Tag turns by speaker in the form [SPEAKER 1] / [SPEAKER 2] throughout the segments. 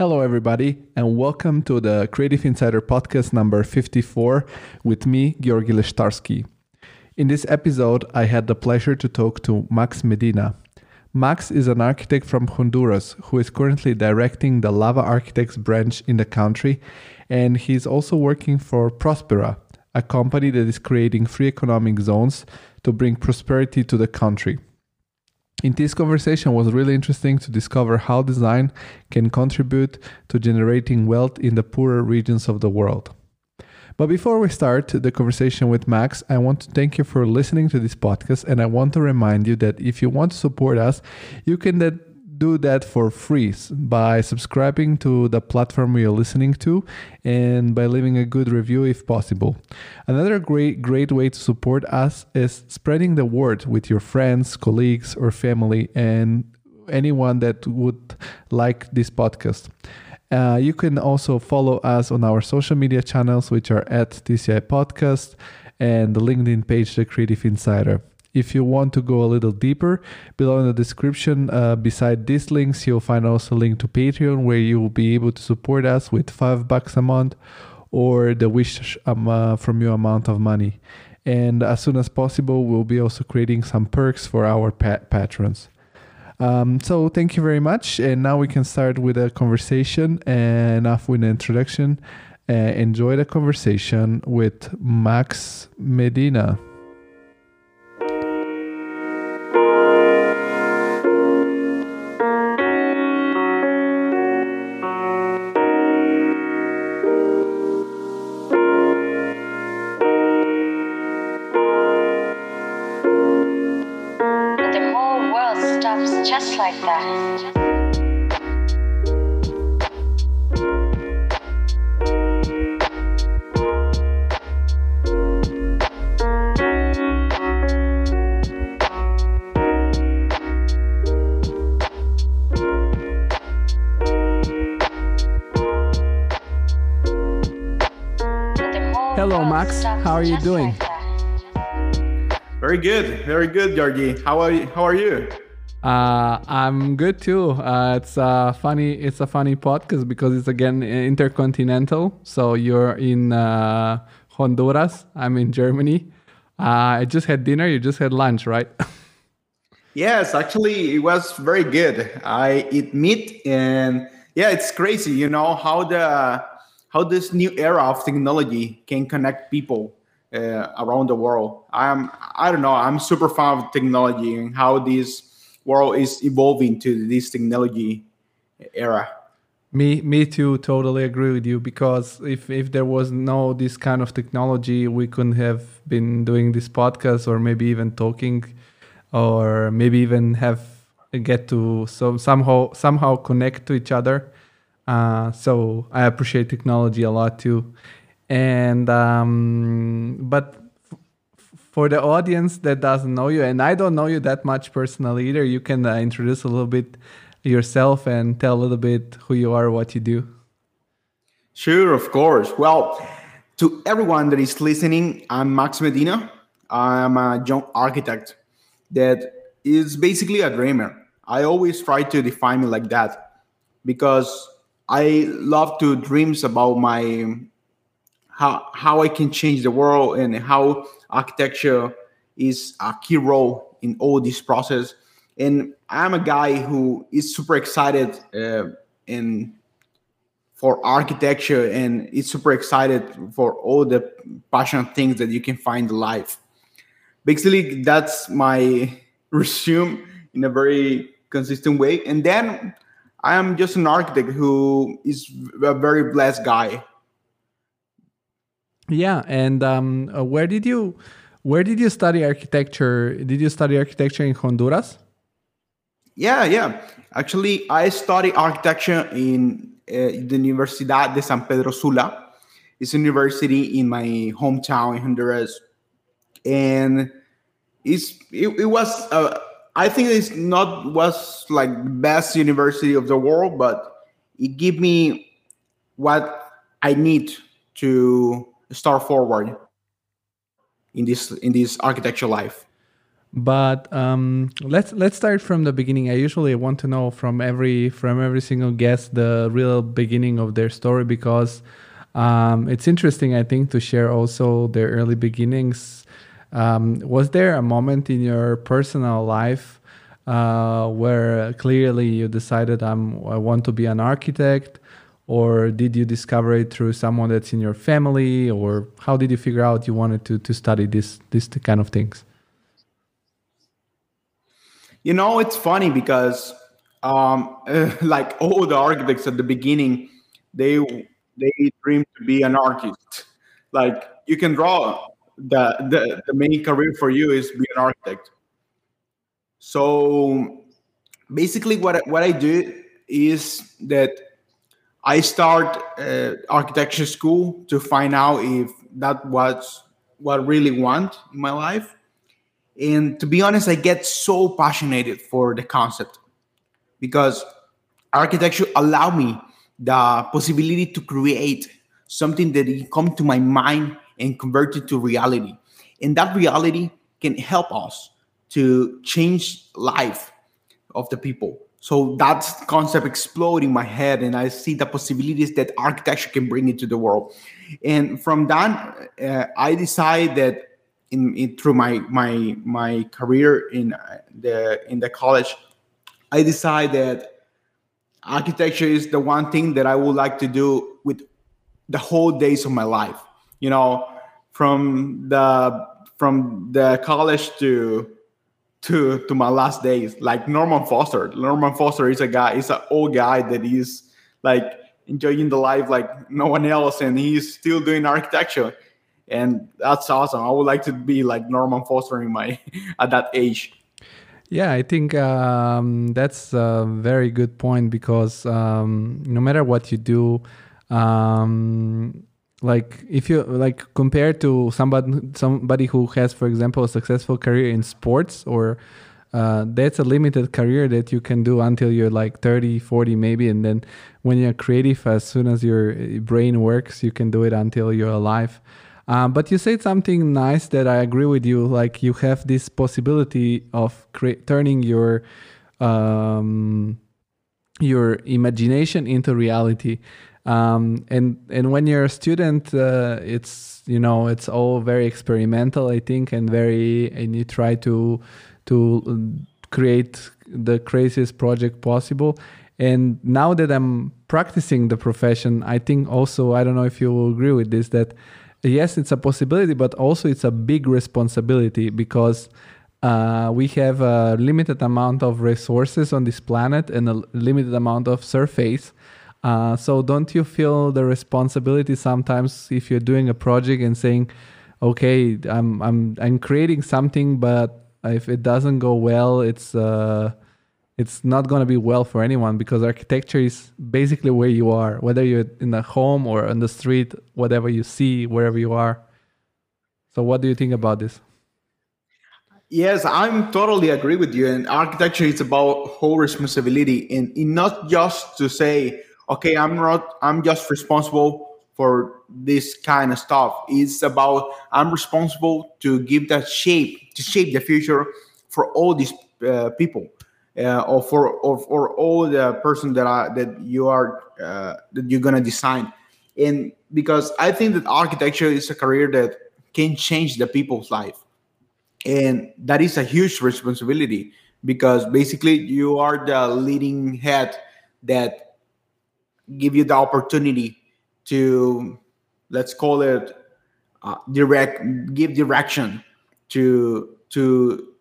[SPEAKER 1] Hello, everybody, and welcome to the Creative Insider podcast number 54 with me, Georgi Leshtarsky. In this episode, I had the pleasure to talk to Max Medina. Max is an architect from Honduras who is currently directing the Lava Architects branch in the country, and he's also working for Prospera, a company that is creating free economic zones to bring prosperity to the country. In this conversation was really interesting to discover how design can contribute to generating wealth in the poorer regions of the world. But before we start the conversation with Max, I want to thank you for listening to this podcast and I want to remind you that if you want to support us, you can do that for free by subscribing to the platform you're listening to and by leaving a good review if possible. Another great great way to support us is spreading the word with your friends, colleagues or family and anyone that would like this podcast. Uh, you can also follow us on our social media channels, which are at TCI Podcast and the LinkedIn page, The Creative Insider. If you want to go a little deeper, below in the description, uh, beside these links, you'll find also a link to Patreon where you will be able to support us with five bucks a month or the wish um, uh, from you amount of money. And as soon as possible, we'll be also creating some perks for our pat- patrons. Um, so thank you very much. And now we can start with a conversation. And enough with the introduction. Uh, enjoy the conversation with Max Medina.
[SPEAKER 2] Georgi. How are you? How are you?
[SPEAKER 1] Uh, I'm good too. Uh, it's a funny. It's a funny podcast because it's again intercontinental. So you're in uh, Honduras. I'm in Germany. Uh, I just had dinner. You just had lunch, right?
[SPEAKER 2] yes, actually, it was very good. I eat meat, and yeah, it's crazy. You know how the how this new era of technology can connect people uh, around the world. I'm I don't know. I'm super fan of technology and how this world is evolving to this technology era.
[SPEAKER 1] Me, me too. Totally agree with you because if if there was no this kind of technology, we couldn't have been doing this podcast or maybe even talking, or maybe even have get to so somehow somehow connect to each other. Uh, so I appreciate technology a lot too and um, but for the audience that doesn't know you and i don't know you that much personally either you can uh, introduce a little bit yourself and tell a little bit who you are what you do.
[SPEAKER 2] Sure of course. Well to everyone that is listening i'm max medina. I'm a young architect that is basically a dreamer. I always try to define me like that because i love to dreams about my how how I can change the world and how architecture is a key role in all this process. And I'm a guy who is super excited uh, in for architecture and is super excited for all the passionate things that you can find in life. Basically, that's my resume in a very consistent way. And then I am just an architect who is a very blessed guy
[SPEAKER 1] yeah, and um, uh, where did you where did you study architecture? Did you study architecture in Honduras?
[SPEAKER 2] Yeah, yeah. Actually, I studied architecture in uh, the Universidad de San Pedro Sula. It's a university in my hometown in Honduras, and it's it, it was. Uh, I think it's not was like the best university of the world, but it gave me what I need to start forward in this in this architecture life
[SPEAKER 1] but um, let's let's start from the beginning. I usually want to know from every from every single guest the real beginning of their story because um, it's interesting. I think to share also their early beginnings. Um, was there a moment in your personal life uh, where clearly you decided I'm I want to be an architect, or did you discover it through someone that's in your family, or how did you figure out you wanted to to study this this kind of things?
[SPEAKER 2] You know, it's funny because um, like all the architects at the beginning, they they dream to be an artist. Like you can draw. The, the the main career for you is be an architect. So basically, what what I do is that I start uh, architecture school to find out if that was what I really want in my life and to be honest, I get so passionate for the concept because architecture allow me the possibility to create something that come to my mind and convert it to reality. And that reality can help us to change life of the people. So that concept explode in my head, and I see the possibilities that architecture can bring into the world. And from that, uh, I decide that in, in through my my my career in the in the college, I decided that architecture is the one thing that I would like to do with the whole days of my life. You know, from the from the college to to to my last days. Like Norman Foster. Norman Foster is a guy. He's an old guy that is like enjoying the life like no one else, and he's still doing architecture and that's awesome. I would like to be like Norman Foster in my at that age.
[SPEAKER 1] Yeah, I think um, that's a very good point because um, no matter what you do, um, like if you like compared to somebody somebody who has, for example, a successful career in sports or uh, that's a limited career that you can do until you're like 30 40 maybe and then when you're creative as soon as your brain works you can do it until you're alive um, but you said something nice that I agree with you. Like you have this possibility of cre- turning your um, your imagination into reality. Um, and and when you're a student, uh, it's you know it's all very experimental, I think, and very and you try to to create the craziest project possible. And now that I'm practicing the profession, I think also I don't know if you will agree with this that yes, it's a possibility, but also it's a big responsibility because uh, we have a limited amount of resources on this planet and a limited amount of surface. Uh, so don't you feel the responsibility sometimes if you're doing a project and saying, okay, I'm I'm I'm creating something, but if it doesn't go well, it's uh, it's not going to be well for anyone because architecture is basically where you are, whether you're in a home or on the street, whatever you see, wherever you are. So, what do you think about this?
[SPEAKER 2] Yes, I'm totally agree with you. And architecture is about whole responsibility, and, and not just to say, okay, I'm not, I'm just responsible for this kind of stuff. It's about I'm responsible to give that shape, to shape the future for all these uh, people uh, or for or, all the person that are that you are uh, that you're gonna design and because i think that architecture is a career that can change the people's life and that is a huge responsibility because basically you are the leading head that give you the opportunity to let's call it uh, direct give direction to to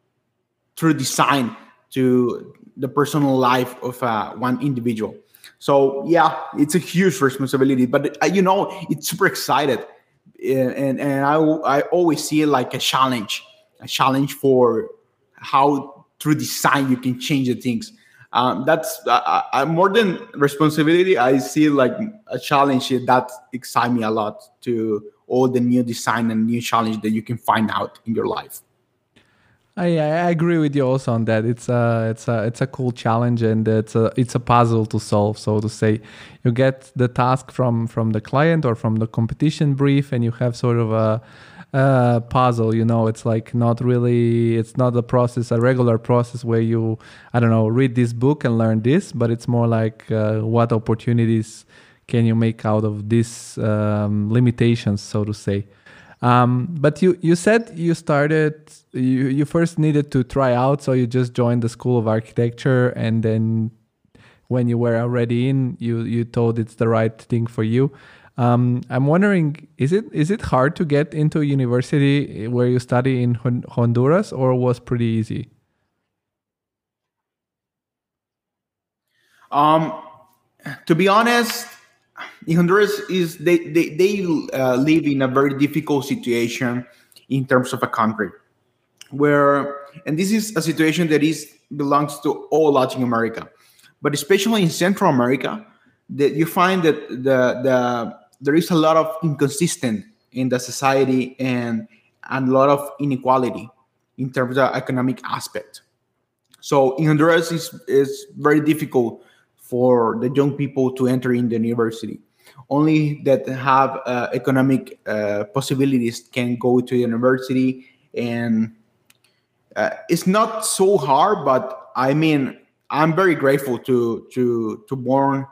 [SPEAKER 2] through design to the personal life of uh, one individual. So yeah, it's a huge responsibility, but uh, you know, it's super excited, and and I I always see it like a challenge, a challenge for how through design you can change the things. Um, that's uh, more than responsibility. I see like a challenge that excites me a lot to all the new design and new challenge that you can find out in your life.
[SPEAKER 1] I, I agree with you also on that. It's a it's a it's a cool challenge and it's a it's a puzzle to solve, so to say. You get the task from from the client or from the competition brief, and you have sort of a uh, puzzle. You know, it's like not really. It's not a process, a regular process where you, I don't know, read this book and learn this, but it's more like uh, what opportunities can you make out of these um, limitations, so to say. Um, but you you said you started you you first needed to try out, so you just joined the School of Architecture, and then when you were already in, you you thought it's the right thing for you. Um, I'm wondering, is it is it hard to get into a university where you study in Honduras, or was pretty easy?
[SPEAKER 2] Um, to be honest, Honduras is they they, they uh, live in a very difficult situation in terms of a country where and this is a situation that is belongs to all Latin America, but especially in Central America, that you find that the the there is a lot of inconsistent in the society and and a lot of inequality in terms of economic aspect. So in Honduras it's, is very difficult for the young people to enter in the university. Only that have uh, economic uh, possibilities can go to the university, and uh, it's not so hard. But I mean, I'm very grateful to to to born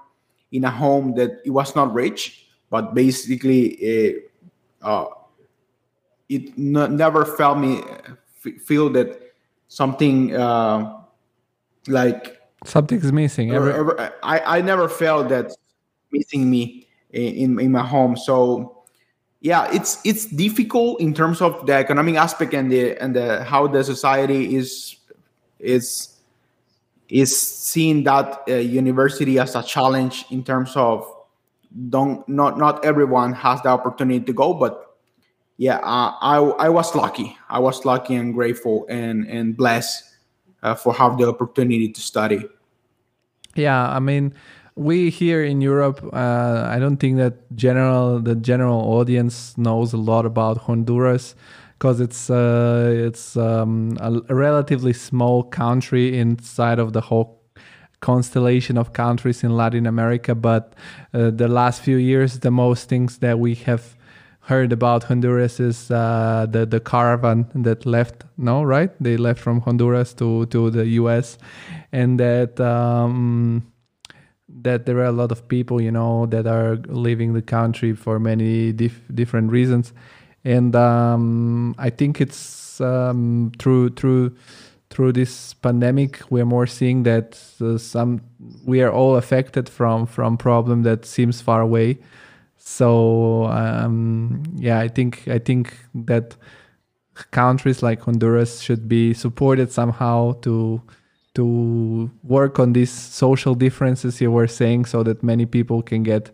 [SPEAKER 2] in a home that it was not rich, but basically it, uh, it never felt me feel that something uh, like
[SPEAKER 1] Something's missing.
[SPEAKER 2] Every, I, I never felt that missing me in, in my home. So yeah, it's it's difficult in terms of the economic aspect and the and the how the society is is is seeing that uh, university as a challenge in terms of don't not not everyone has the opportunity to go but yeah uh, i i was lucky i was lucky and grateful and and blessed uh, for have the opportunity to study.
[SPEAKER 1] Yeah, I mean, we here in Europe, uh, I don't think that general the general audience knows a lot about Honduras because it's uh, it's um, a, a, relatively small country inside of the whole constellation of countries in Latin America. But uh, the last few years, the most things that we have heard about Honduras is uh, the the caravan that left. No, right? They left from Honduras to to the U.S. and that um, that there are a lot of people, you know, that are leaving the country for many dif- different reasons, and um, I think it's um, through through through this pandemic we're more seeing that uh, some we are all affected from from problem that seems far away so um, yeah, I think I think that countries like Honduras should be supported somehow to to work on these social differences you were saying, so that many people can get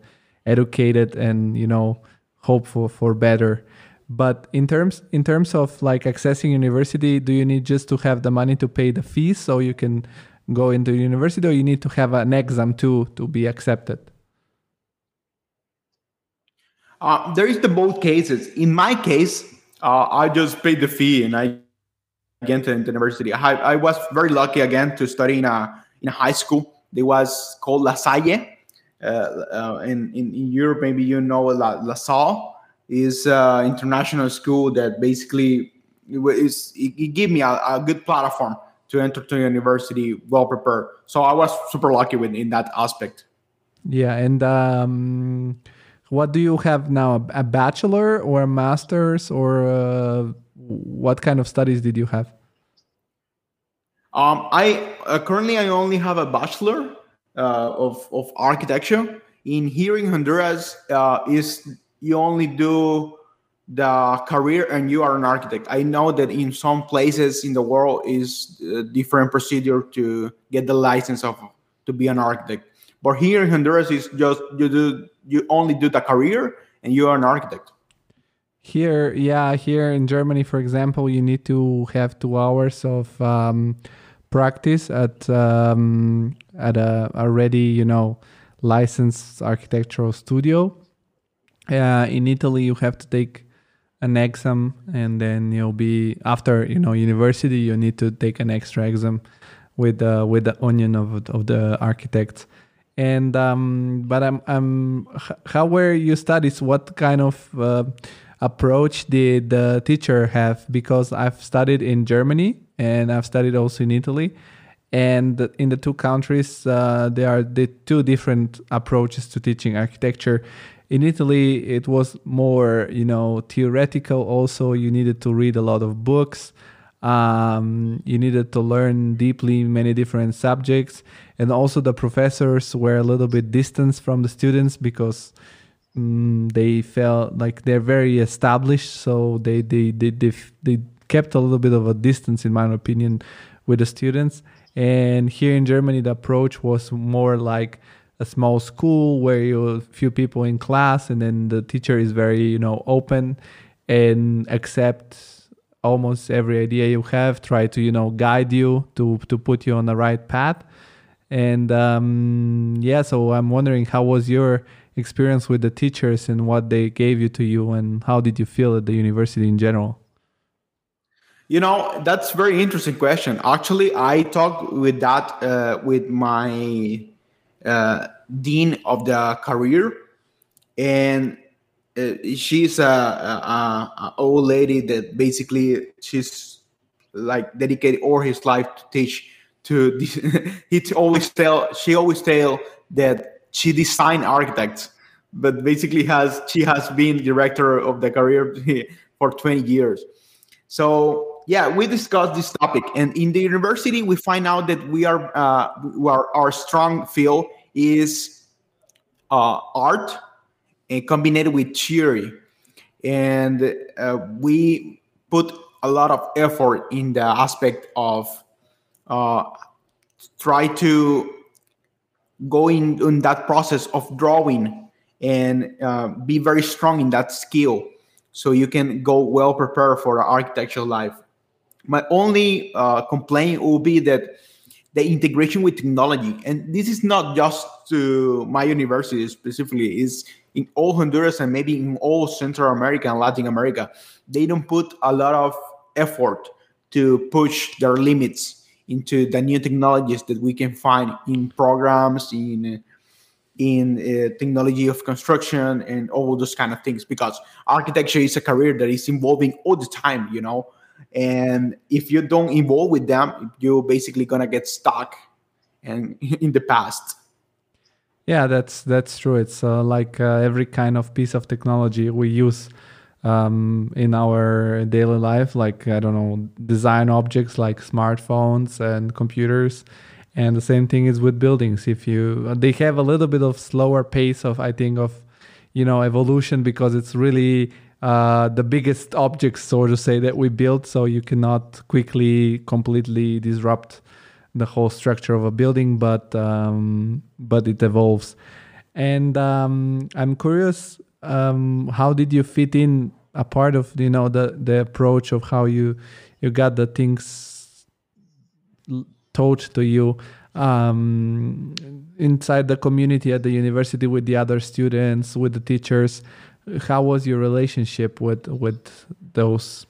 [SPEAKER 1] educated and you know hope for, for better. But in terms in terms of like accessing university, do you need just to have the money to pay the fees so you can go into university, or you need to have an exam too to be accepted?
[SPEAKER 2] Uh, there is the both cases. In my case, uh, I just paid the fee and I went to university. I, I was very lucky again to study in a in a high school. It was called La Salle. Uh, uh in, in, in Europe, maybe you know La, La Salle is an international school that basically is it, it gave me a, a good platform to enter to university well prepared. So I was super lucky with in that aspect.
[SPEAKER 1] Yeah, and um, what do you have now? A bachelor or a master's or uh, what kind of studies did you have?
[SPEAKER 2] Um, I uh, currently I only have a bachelor uh, of of architecture. In here in Honduras, uh, is you only do the career and you are an architect. I know that in some places in the world is a different procedure to get the license of to be an architect. But here in Honduras, is just you do you only do the career and you are an architect.
[SPEAKER 1] Here, yeah, here in Germany, for example, you need to have two hours of um, practice at um, at a already you know licensed architectural studio. Uh, in Italy, you have to take an exam, and then you'll be after you know university. You need to take an extra exam with the with the onion of of the architects and um, but I'm, I'm how were your studies what kind of uh, approach did the teacher have? Because I've studied in Germany and I've studied also in Italy, and in the two countries uh, there are the two different approaches to teaching architecture. In Italy, it was more you know theoretical. Also, you needed to read a lot of books. Um, you needed to learn deeply many different subjects, and also the professors were a little bit distant from the students because um, they felt like they're very established, so they they, they they they kept a little bit of a distance, in my opinion, with the students. And here in Germany, the approach was more like a small school where you a few people in class, and then the teacher is very you know open and accept almost every idea you have try to you know guide you to to put you on the right path. And um, yeah so i'm wondering how was your experience with the teachers and what they gave you to you and how did you feel at the university in general?
[SPEAKER 2] You know that's very interesting question. Actually i talked with that uh, with my uh, dean of the career. And uh, she's a, a, a, old lady that basically she's like dedicated all his life to teach to he always tell she always tell that she designed architects but basically has she has been director of the career for 20 years. So yeah we discussed this topic and in the university we find out that we are uh, our, our strong field is uh, art and combined with theory. And uh, we put a lot of effort in the aspect of uh, try to go in, in that process of drawing and uh, be very strong in that skill so you can go well prepared for the architectural life. My only uh, complaint will be that the integration with technology, and this is not just to my university specifically, is in all Honduras and maybe in all Central America and Latin America, they don't put a lot of effort to push their limits into the new technologies that we can find in programs in in uh, technology of construction and all those kind of things because architecture is a career that is evolving all the time you know and if you don't evolve with them you're basically gonna get stuck and in the past
[SPEAKER 1] yeah, that's that's true. It's uh, like uh, every kind of piece of technology we use um, in our daily life, like I don't know, design objects like smartphones and computers. And the same thing is with buildings. If you, they have a little bit of slower pace of, I think, of, you know, evolution because it's really uh, the biggest objects, so to say, that we build. So you cannot quickly, completely disrupt the whole structure of a building, but um, but it evolves. And um, I'm curious, um, how did you fit in a part of you know the the approach of how you you got the things taught to you um, inside the community at the university with the other students, with the teachers? How was your relationship with with those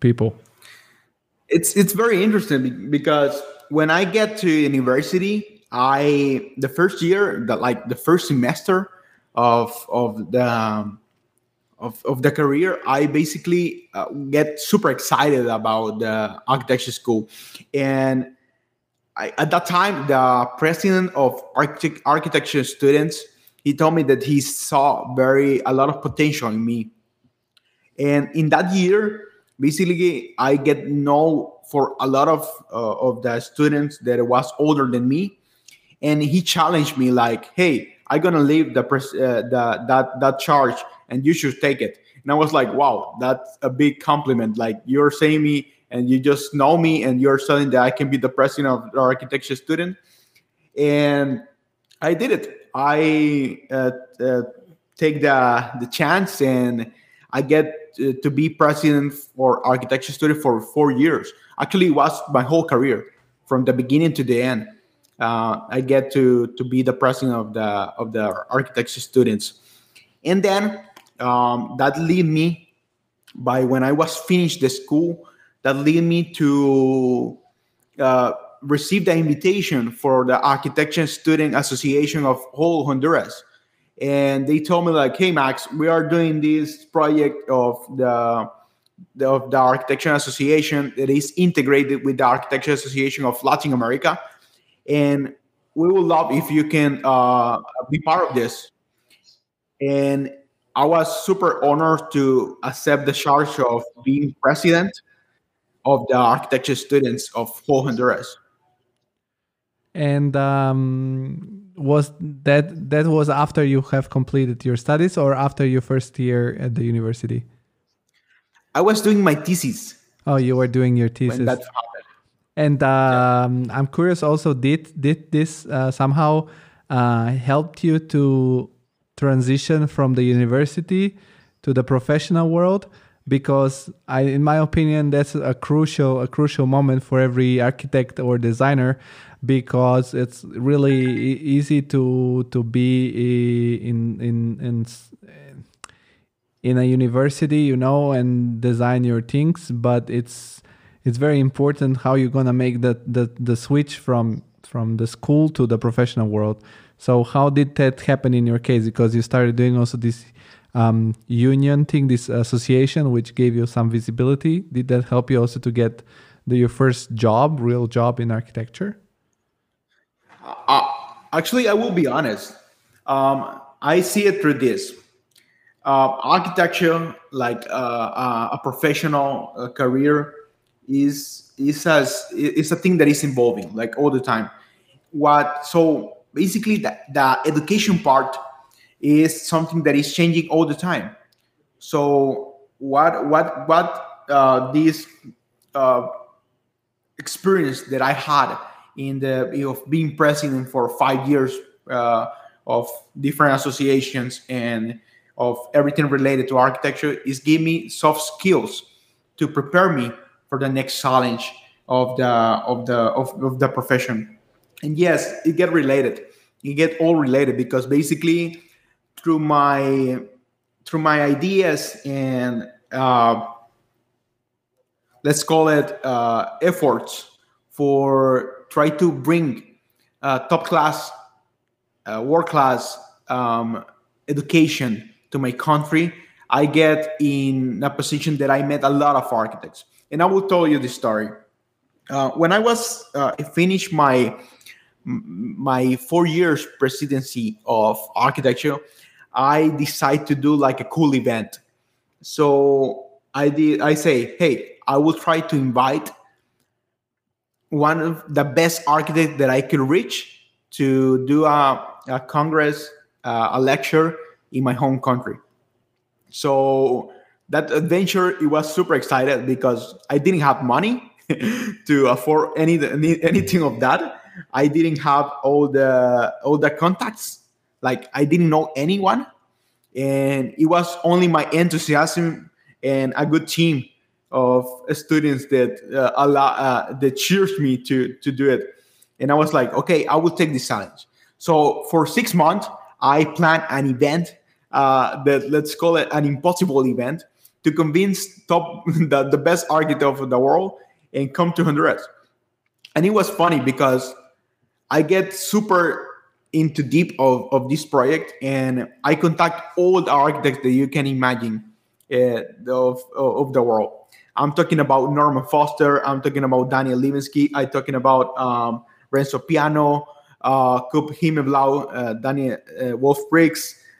[SPEAKER 1] people?
[SPEAKER 2] It's it's very interesting because when I get to university, I the first year, that like the first semester of of the of, of the career, I basically uh, get super excited about the architecture school, and I, at that time, the president of architect, architecture students, he told me that he saw very a lot of potential in me, and in that year, basically, I get know for a lot of uh, of the students that was older than me, and he challenged me like, "Hey, I'm gonna leave the pres- uh, the that that charge, and you should take it." And I was like, "Wow, that's a big compliment! Like you're saying me, and you just know me, and you're saying that I can be the president of the architecture student." And I did it. I uh, uh take the the chance, and I get to, to be president for architecture student for four years. Actually it was my whole career from the beginning to the end. Uh, i get to to be the president of the of the architecture students. And then um, that lead me by when i was finished the school that lead me to uh, receive the invitation for the architecture student association of whole honduras and they told me like, "Hey, Max, we are doing this project of the." The, of the Architecture Association that is integrated with the Architecture Association of Latin America, and we would love if you can uh, be part of this. And I was super honored to accept the charge of being president of the architecture students of whole Honduras.
[SPEAKER 1] And um, was that that was after you have completed your studies or after your first year at the university?
[SPEAKER 2] I was doing my thesis.
[SPEAKER 1] Oh, you were doing your thesis. And um, yeah. I'm curious. Also, did did this uh, somehow uh, helped you to transition from the university to the professional world? Because I, in my opinion, that's a crucial a crucial moment for every architect or designer because it's really easy to to be in in in in a university, you know, and design your things, but it's it's very important how you're gonna make the the, the switch from from the school to the professional world. So how did that happen in your case? Because you started doing also this um, union thing, this association, which gave you some visibility. Did that help you also to get the, your first job, real job in architecture?
[SPEAKER 2] Uh, actually, I will be honest. Um, I see it through this uh, architecture, like uh, uh, a professional uh, career, is is as is a thing that is evolving like all the time. What so basically the, the education part is something that is changing all the time. So what what what uh, this uh, experience that I had in the you know, of being president for five years uh, of different associations and of everything related to architecture is give me soft skills to prepare me for the next challenge of the of the of, of the profession. And yes it get related. It get all related because basically through my through my ideas and uh, let's call it uh, efforts for try to bring uh, top class uh, world class um, education to my country, I get in a position that I met a lot of architects. And I will tell you this story. Uh, when I was uh, finished my my four years presidency of architecture, I decided to do like a cool event. So I did. I say, hey, I will try to invite one of the best architects that I could reach to do a, a congress, uh, a lecture in my home country. So that adventure, it was super excited because I didn't have money to afford any, any anything of that. I didn't have all the all the contacts. Like I didn't know anyone, and it was only my enthusiasm and a good team of students that uh, allow uh, that cheers me to to do it. And I was like, okay, I will take this challenge. So for six months, I planned an event uh, that let's call it an impossible event to convince top the, the best architect of the world and come to Honduras. And it was funny because I get super into deep of, of this project and I contact all the architects that you can imagine uh, of, of the world. I'm talking about Norman Foster. I'm talking about Daniel Libeskind. I'm talking about um, Renzo Piano, uh, Himmelblau, uh, Daniel uh, Wolf Prix,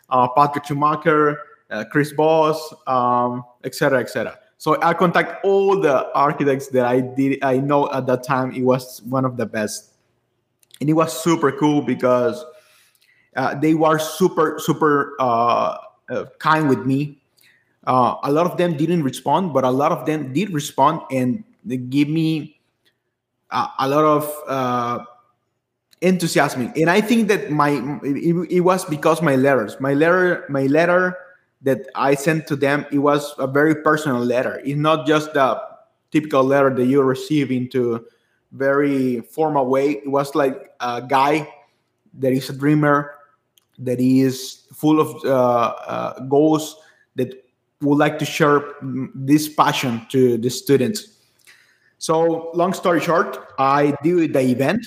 [SPEAKER 2] uh, Patrick Schumacher, uh, Chris Bosse, um, etc., etc. So I contact all the architects that I did. I know at that time it was one of the best, and it was super cool because uh, they were super super uh, kind with me. Uh, a lot of them didn't respond, but a lot of them did respond, and they give me a lot of enthusiasm. And i think that my it, it, was because my letters. My letter my letter that i sent to them it was a very personal letter. It's not just the typical letter that you receive into very formal way. It was like a guy that is a dreamer that is full of uh, uh, goals would like to share this passion to the students so long story short i did the event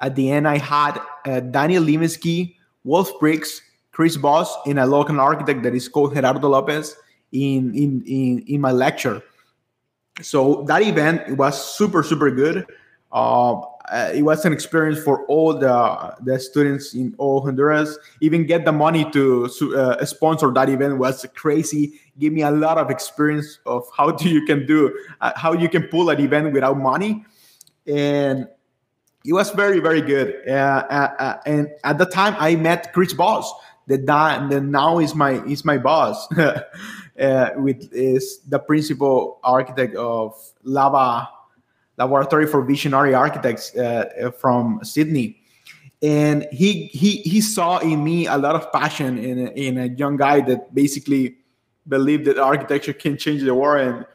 [SPEAKER 2] at the end, I had uh, Daniel Libeskind, Wolf Prix, Chris Bosse and a local architect that is called Gerardo Lopez in in in, in my lecture. So that event was super super good. Uh, uh, it was an experience for all the the students in all Honduras. Even get the money to uh, sponsor that event was crazy. Give me a lot of experience of how do you can do uh, how you can pull an event without money, and it was very very good. Uh, uh, uh and at the time, I met Chris Bosse. That that now is my is my boss. with is the principal architect of Lava Laboratory for Visionary Architects uh, uh, from Sydney. And he, he, he saw in me a lot of passion in a, in a young guy that basically believed that architecture can change the world. And,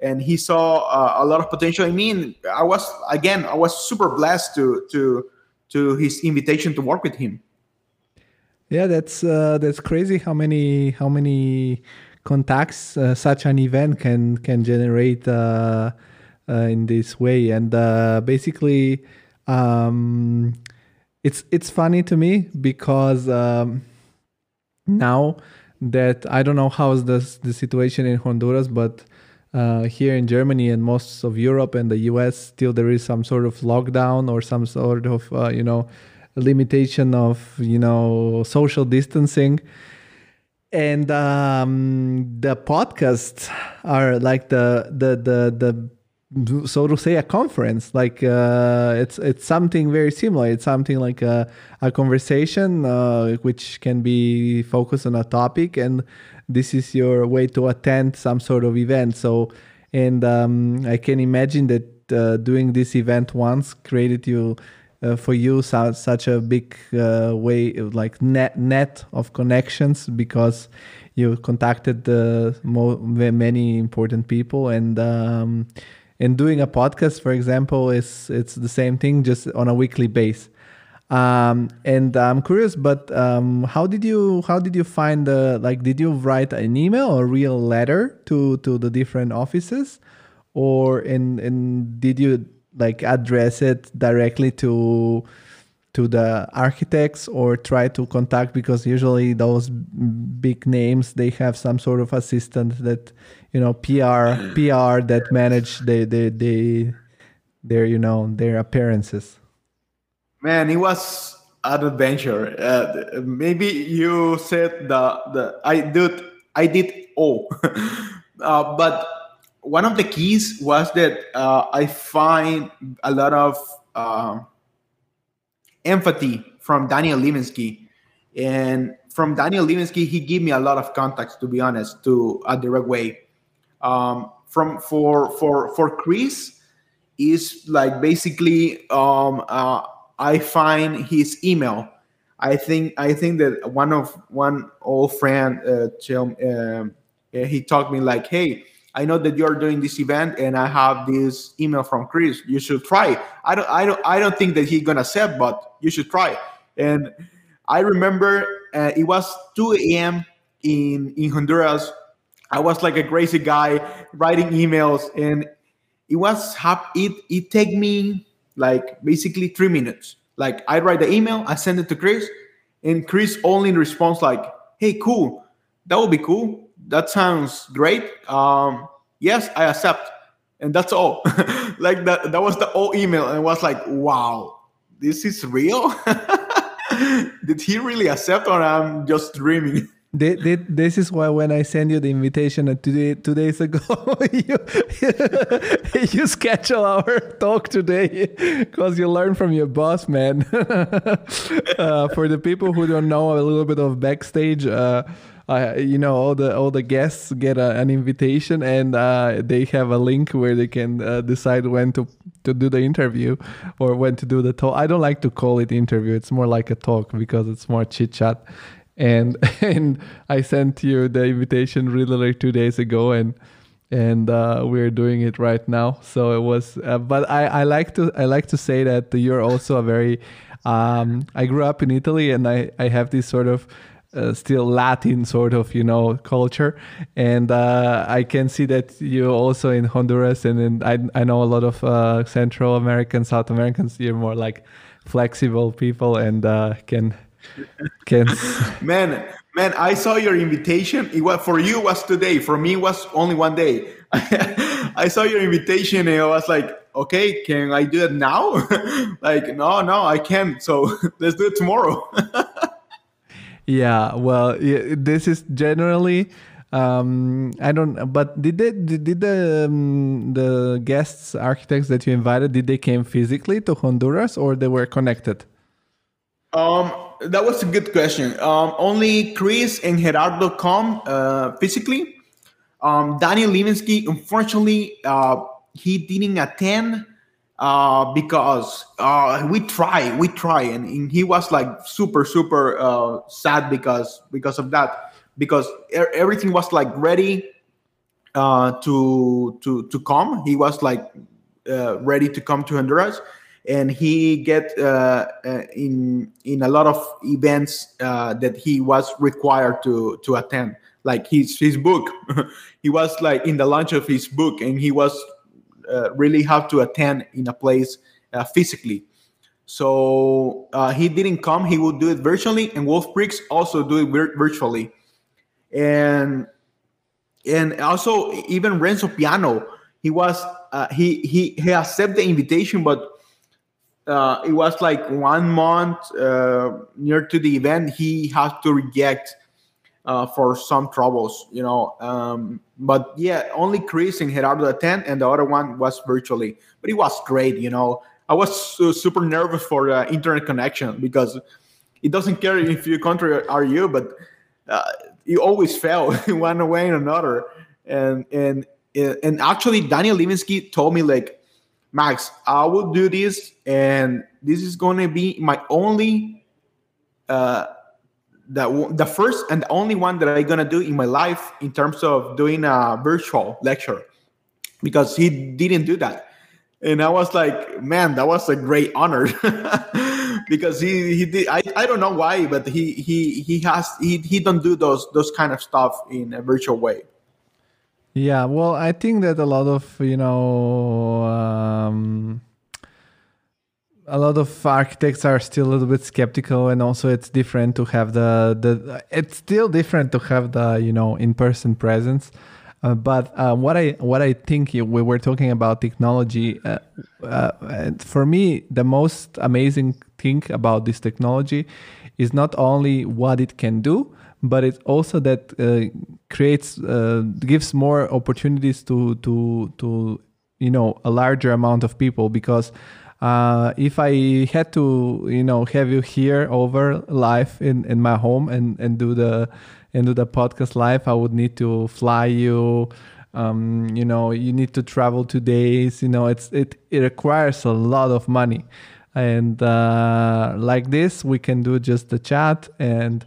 [SPEAKER 2] and he saw uh, a lot of potential in me. And I was, again, I was super blessed to, to, to his invitation to work with him.
[SPEAKER 1] Yeah, that's uh, that's crazy. How many how many contacts uh, such an event can can generate uh, uh, in this way. And uh, basically, um, it's it's funny to me because um, now that I don't know how's the the situation in Honduras, but uh, here in Germany and most of Europe and the US, still there is some sort of lockdown or some sort of uh, you know limitation of you know social distancing. And um, the podcasts are like the the the the so to say a conference. Like uh, it's it's something very similar. It's something like a, a conversation uh, which can be focused on a topic and this is your way to attend some sort of event. So and um, i can imagine that uh, doing this event once created you uh, for you so, such a big uh, way like net net of connections because you contacted the mo- many important people and um, and doing a podcast for example is it's the same thing just on a weekly base. Um, and i'm curious but um, how did you how did you find the like did you write an email or real letter to to the different offices? Or in and did you like address it directly to to the architects or try to contact? Because usually those big names they have some sort of assistant that you know PR PR that manage the the the their you know their appearances.
[SPEAKER 2] Man, it was an adventure. Uh, maybe you said the the I did I did all, uh, but one of the keys was that uh, I find a lot of uh, empathy from Daniel Libeskind, and from Daniel Libeskind, he gave me a lot of contacts. To be honest, to a direct way um, from for for for Chris is like basically um, uh, I find his email. I think I think that one of one old friend uh, tell, uh, he talked me like, hey, I know that you're doing this event and I have this email from Chris. You should try. I don't I don't I don't think that he's gonna accept, but you should try. And I remember uh, it was 2 a.m. in in Honduras I was like a crazy guy writing emails, and it was it it take me like basically three minutes. Like I write the email, I send it to Chris, and Chris only responds like, "Hey, cool, that would be cool. That sounds great. Um, yes, I accept." And that's all. like that that was the whole email, and was like, "Wow, this is real." Did he really accept, or I'm just dreaming?
[SPEAKER 1] this is why when I send you the invitation two, two days ago, you, you schedule our talk today because you learn from your boss, man. uh, for the people who don't know a little bit of backstage, uh, uh, you know all the all the guests get a, an invitation and uh, they have a link where they can uh, decide when to to do the interview or when to do the talk. I don't like to call it interview; it's more like a talk because it's more chit chat and and I sent you the invitation really like two days ago, and and uh, we're doing it right now. So it was, uh, but I, I like to I like to say that you're also a very. Um, I grew up in Italy, and I I have this sort of. Uh, still Latin sort of you know culture, and uh, I can see that you also in Honduras and in, I I know a lot of uh, Central American, South Americans. You're more like flexible people and uh, can Can
[SPEAKER 2] man, man, I saw your invitation. It was for you was today. For me, it was only one day. I saw your invitation and I was like, okay, can I do it now? like, no, no, I can't. So let's do it tomorrow.
[SPEAKER 1] yeah, well, this is generally. Um, I don't. But did they did, did the um, the guests architects that you invited did they came physically to Honduras or they were connected?
[SPEAKER 2] Um, that was a good question. Um, only Chris and Gerardo come uh, physically. Um, Daniel Libeskind, unfortunately, uh, he didn't attend uh, because uh, we try, we try, and, and, he was like super, super uh, sad because because of that, because er- everything was like ready uh, to to to come. He was like ready to come to Honduras, and he get uh, uh, in in a lot of events uh, that he was required to to attend. Like his his book. He was like in the launch of his book and he was uh, really have to attend in a place uh, physically. So uh, he didn't come. He would do it virtually and Wolf Prix also do it vir- virtually. And and also even renzo piano he was he he he accepted the invitation but uh, it was like one month uh, near to the event he had to reject uh, for some troubles you know um, but yeah only chris and gerardo attend and the other one was virtually but it was great you know. I was super nervous for the internet connection because it doesn't care if your country are you but uh, you always fail one way and another. And and and actually Daniel Libeskind told me like Max, I will do this, and this is going to be my only, uh, the the first and the only one that I'm gonna do in my life in terms of doing a virtual lecture, because he didn't do that, and I was like, man, that was a great honor, because he he did. I, I don't know why, but he he he has he he don't do those those kind of stuff in a virtual way.
[SPEAKER 1] Yeah, well, I think that a lot of you know um, a lot of architects are still a little bit skeptical, and also it's different to have the the. It's still different to have the you know in person presence. Uh, but uh, what I what I think we were talking about technology. Uh, uh for me, the most amazing thing about this technology is not only what it can do, but it's also that uh, creates uh, gives more opportunities to to to you know a larger amount of people because uh, if I had to you know have you here over live in, in my home and, and do the and do the podcast live, I would need to fly you. Um, you know, you need to travel two days. You know, it's it it requires a lot of money, and uh, like this, we can do just the chat and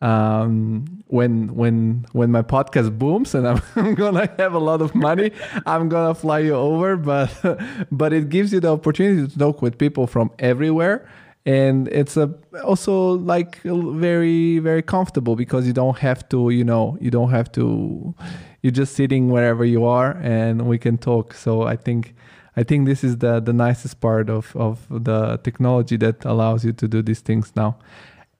[SPEAKER 1] um, when when when my podcast booms and I'm, I'm, gonna have a lot of money, I'm gonna fly you over. But but it gives you the opportunity to talk with people from everywhere, and it's a also like very very comfortable because you don't have to you know you don't have to you're just sitting wherever you are and we can talk. So I think. I think this is the, the nicest part of, of the technology that allows you to do these things now.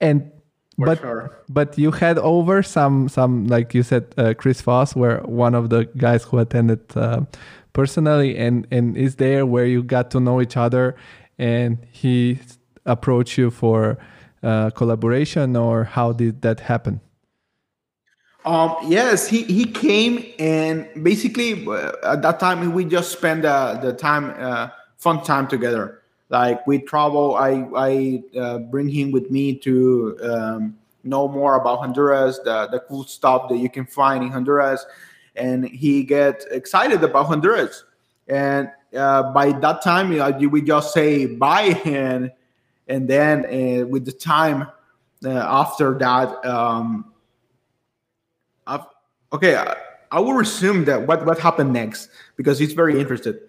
[SPEAKER 1] And but
[SPEAKER 2] sure.
[SPEAKER 1] but you had over some some like you said uh, Chris Bosse were one of the guys who attended uh, personally and and is there where you got to know each other and he approached you for uh, collaboration or how did that happen?
[SPEAKER 2] Um, yes, he, he came and basically uh, at that time we just spent the time uh, fun time together like we travel i i uh, bring him with me to um, know more about honduras the, the cool stuff that you can find in honduras. And he get excited about honduras. And uh, by that time you we just say bye and and then uh, with the time uh, after that um, okay I, will assume that what what happened next because he's very interested.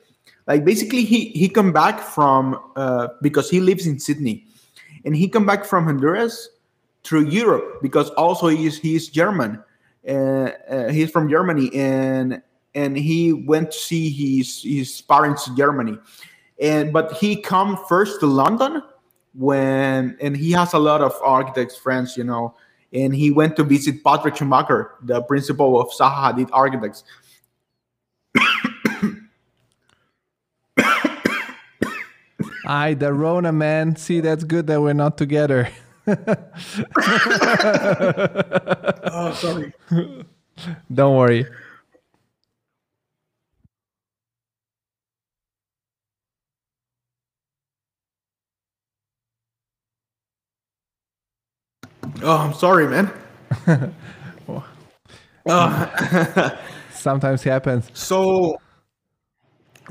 [SPEAKER 2] Like basically he he come back from uh, because he lives in sydney and he come back from honduras through europe because also he's he's german. Uh, uh, he's from germany and and he went to see his his parents in germany. And but he come first to london when and he has a lot of architects friends, you know, and he went to visit Patrick Schumacher, the principal of Zaha Hadid Architects.
[SPEAKER 1] I, the Rona man. See, that's good that we're not together.
[SPEAKER 2] oh, sorry.
[SPEAKER 1] Don't worry.
[SPEAKER 2] Oh, I'm sorry, man.
[SPEAKER 1] oh. Sometimes happens.
[SPEAKER 2] So,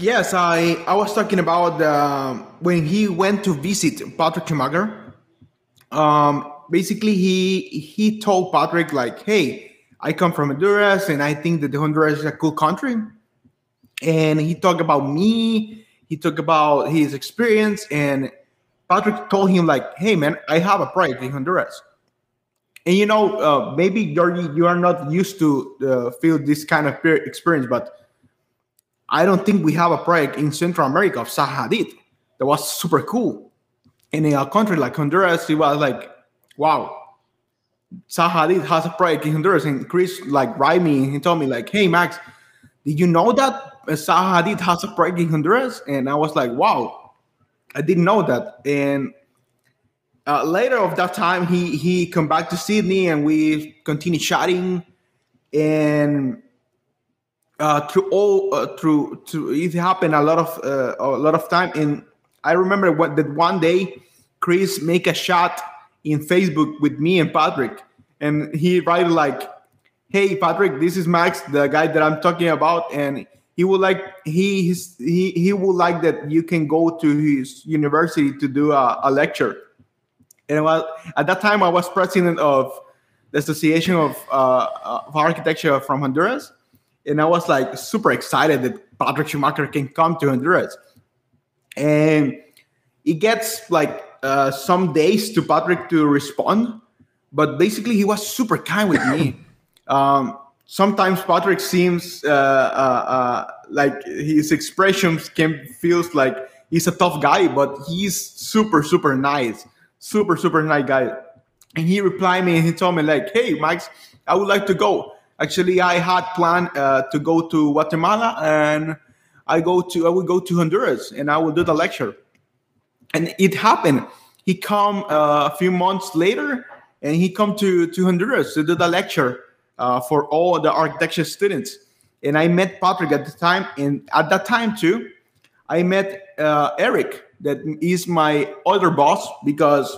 [SPEAKER 2] yes, I I was talking about uh, when he went to visit Patrick Schumacher. Um, basically, he he told Patrick like, "Hey, I come from Honduras, and I think that the Honduras is a cool country." And he talked about me. He talked about his experience, and Patrick told him like, "Hey, man, I have a project in Honduras." And you know uh, maybe you're you are not used to uh, feel this kind of experience but i don't think we have a project in central america of Zaha Hadid that was super cool. And in a country like honduras it was like wow Zaha Hadid has a project in honduras. And chris like write me and he told me like hey max did you know that Zaha Hadid has a project in honduras? And i was like wow i didn't know that. And uh, later of that time, he he come back to Sydney and we continued chatting, and uh, through all uh, through to it happened a lot of uh, a lot of time. And I remember what that one day, Chris make a shot in Facebook with me and Patrick, and he write like, "Hey Patrick, this is Max, the guy that I'm talking about, and." He would like he he he would like that you can go to his university to do a, a lecture and well, at that time I was president of the Association of, uh, of Architecture from Honduras, and I was like super excited that Patrick Schumacher can come to Honduras, and it gets like uh, some days to Patrick to respond, but basically he was super kind with me. um, sometimes Patrick seems uh, uh, uh, like his expressions can feels like he's a tough guy, but he's super super nice super super nice guy. And he replied me and he told me like hey max i would like to go. Actually i had planned uh, to go to guatemala and i go to i would go to honduras and i will do the lecture. And it happened. He come uh, a few months later and he come to to honduras to do the lecture uh, for all the architecture students. And i met patrick at the time and at that time too i met uh, eric that is my other boss because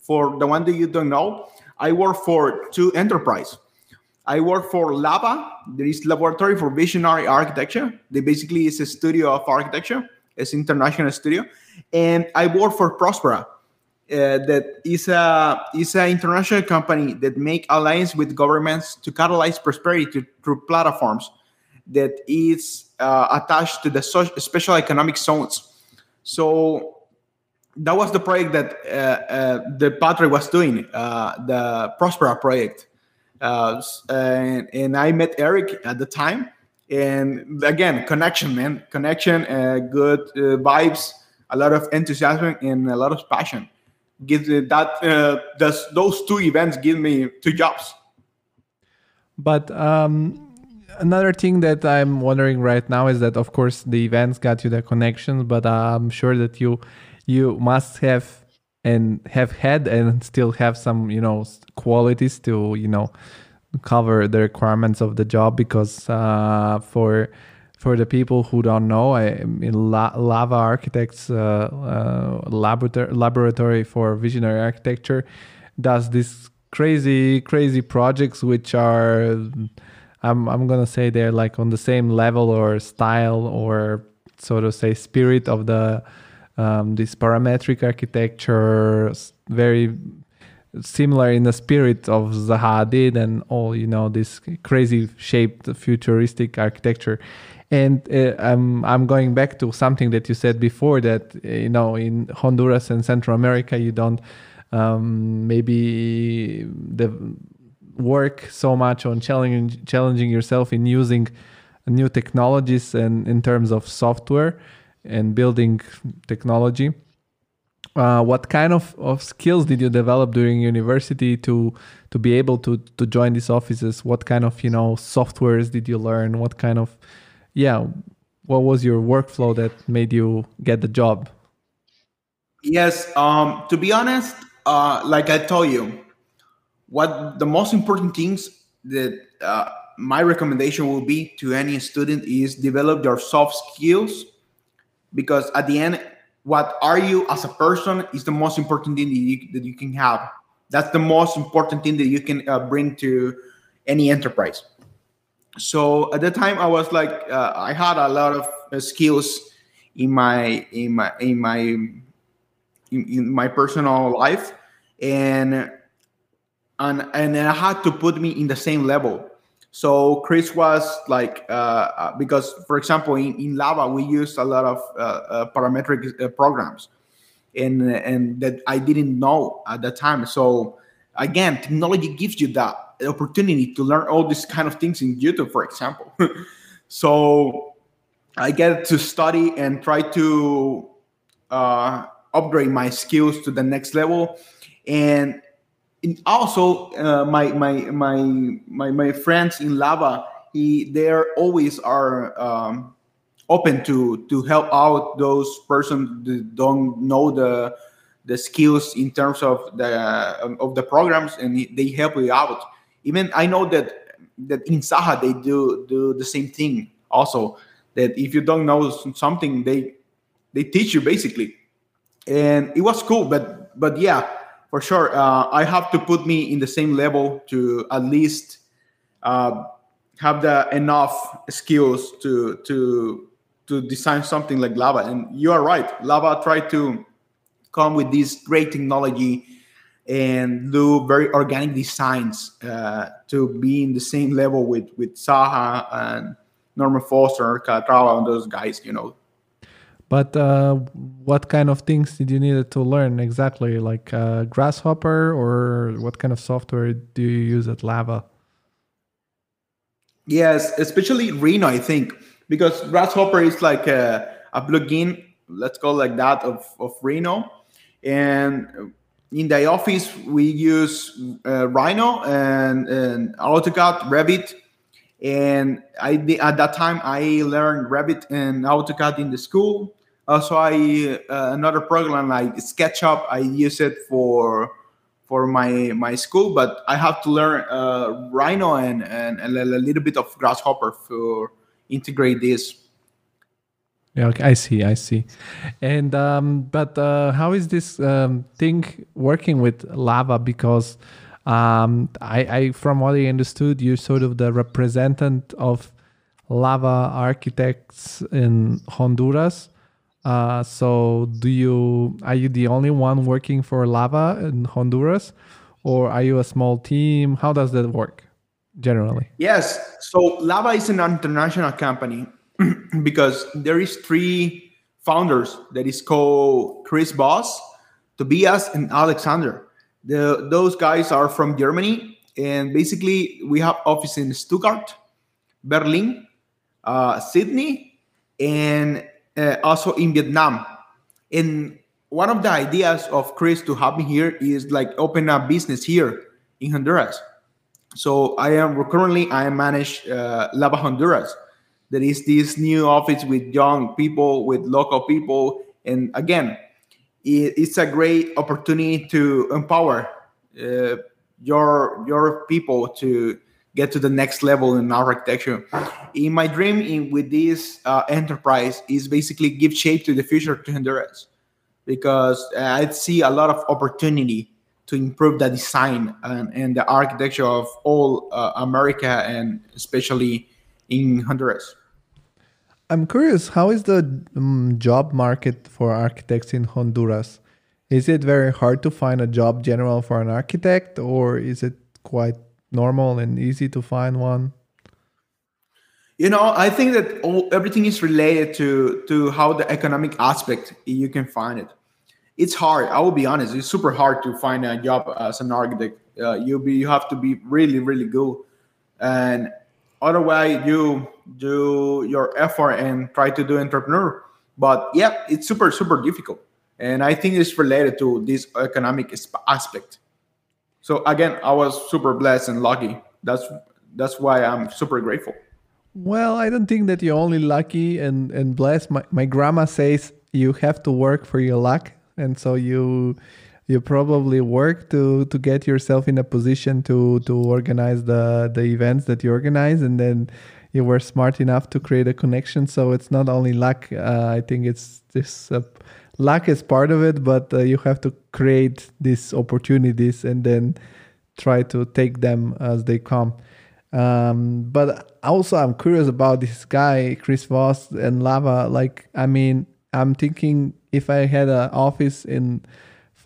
[SPEAKER 2] for the one that you don't know, I work for two enterprise. I work for LAVA. There is Laboratory for Visionary Architecture. They basically is a studio of architecture. It's international studio, and I work for Prospera. Uh, that is a is an international company that make alliance with governments to catalyze prosperity through platforms that is uh, attached to the special economic zones so that was the project that uh, uh, the Patrick was doing, uh, the Prospera project. Uh, and, and, I met Eric at the time. And again, connection, man, connection, uh, good uh, vibes, a lot of enthusiasm, and a lot of passion. Give that those two events give me two jobs.
[SPEAKER 1] But um, another thing that I'm wondering right now is that, of course, the events got you the connections, but I'm sure that you you must have and have had and still have some you know qualities to you know cover the requirements of the job because uh, for for the people who don't know, I La- Lava Architects uh, uh, laboratory for Visionary Architecture does these crazy crazy projects which are I'm I'm gonna say they're like on the same level or style or so to say spirit of the um, this parametric architecture, very similar in the spirit of Zaha Hadid and all you know this crazy shaped futuristic architecture. And uh, I'm I'm going back to something that you said before that you know in Honduras and Central America you don't um, maybe the work so much on challenging challenging yourself in using new technologies and in terms of software and building technology uh, what kind of, of skills did you develop during university to to be able to to join these offices? What kind of you know softwares did you learn? What kind of yeah, what was your workflow that made you get the job?
[SPEAKER 2] Yes, um, to be honest, uh, like I told you, what the most important things that uh, my recommendation will be to any student is develop your soft skills because at the end what are you as a person is the most important thing that you, that you can have. That's the most important thing that you can uh, bring to any enterprise. So at the time i was like uh, i had a lot of uh, skills in my in my in my in, in my personal life. And and and I had to put me in the same level. So Chris was like uh, uh, because, for example, in, in Lava we used a lot of uh, uh, parametric uh, programs, and and that I didn't know at the time. So again, technology gives you that opportunity to learn all these kind of things in YouTube, for example. so I get to study and try to uh, upgrade my skills to the next level, and also uh, my, my my my my friends in lava he they're always are um, open to to help out those persons that don't know the the skills in terms of the of the programs and they help you out. Even i know that that in Zaha they do do the same thing also that if you don't know something they they teach you basically. And it was cool but but yeah for sure. Uh, I have to put me in the same level to at least uh, have the enough skills to to to design something like Lava. And you are right. Lava tried to come with this great technology and do very organic designs uh, to be in the same level with with Zaha and Norman Foster, Calatrava, and those guys. You know,
[SPEAKER 1] but uh, what kind of things did you need to learn exactly? Like uh, Grasshopper, or what kind of software do you use at Lava?
[SPEAKER 2] Yes, especially Rhino, I think, because Grasshopper is like a, a plugin, let's call like that, of, of Rhino. And in the office, we use uh, Rhino and, and AutoCAD, Revit. And I at that time I learned Revit and AutoCAD in the school, also, I uh, another program like SketchUp. I use it for for my my school, but I have to learn uh, Rhino and, and, and a little bit of Grasshopper for integrate this.
[SPEAKER 1] Yeah, okay, I see, I see. And um, but uh, how is this um, thing working with Lava? Because um, I, I, from what I understood, you're sort of the representative of Lava architects in Honduras. Uh, so, do you are you the only one working for Lava in Honduras, or are you a small team? How does that work generally?
[SPEAKER 2] Yes. So, Lava is an international company because there is three founders that is called Chris Bosse, Tobias, and Alexander. The, those guys are from Germany, and basically we have office in Stuttgart, Berlin, uh, Sydney, and uh, also in Vietnam. And one of the ideas of Chris to have me here is like open a business here in Honduras. So I am currently I manage uh, Lava Honduras. There is this new office with young people, with local people, and again, it, it's a great opportunity to empower uh, your your people to get to the next level in architecture. In my dream in with this uh, enterprise is basically give shape to the future to Honduras because uh, I see a lot of opportunity to improve the design and, and the architecture of all uh, America and especially in Honduras.
[SPEAKER 1] I'm curious, how is the um, job market for architects in Honduras? Is it very hard to find a job general for an architect, or is it quite normal and easy to find one?
[SPEAKER 2] You know, I think that all, everything is related to to how the economic aspect you can find it. It's hard. I will be honest. It's super hard to find a job as an architect. Uh, you be you have to be really really good, and otherwise you do your effort and try to do entrepreneur. But yeah, it's super super difficult. and I think it's related to this economic aspect. So again, I was super blessed and lucky. That's that's why I'm super grateful.
[SPEAKER 1] Well, I don't think that you're only lucky and and blessed. My my grandma says you have to work for your luck, and so you you probably work to to get yourself in a position to to organize the the events that you organize, and then you were smart enough to create a connection. So it's not only luck. Uh, I think it's this luck is part of it, but uh, you have to create these opportunities and then try to take them as they come. Um, but also, I'm curious about this guy, Chris Bosse and Lava. Like, I mean, I'm thinking if I had an office in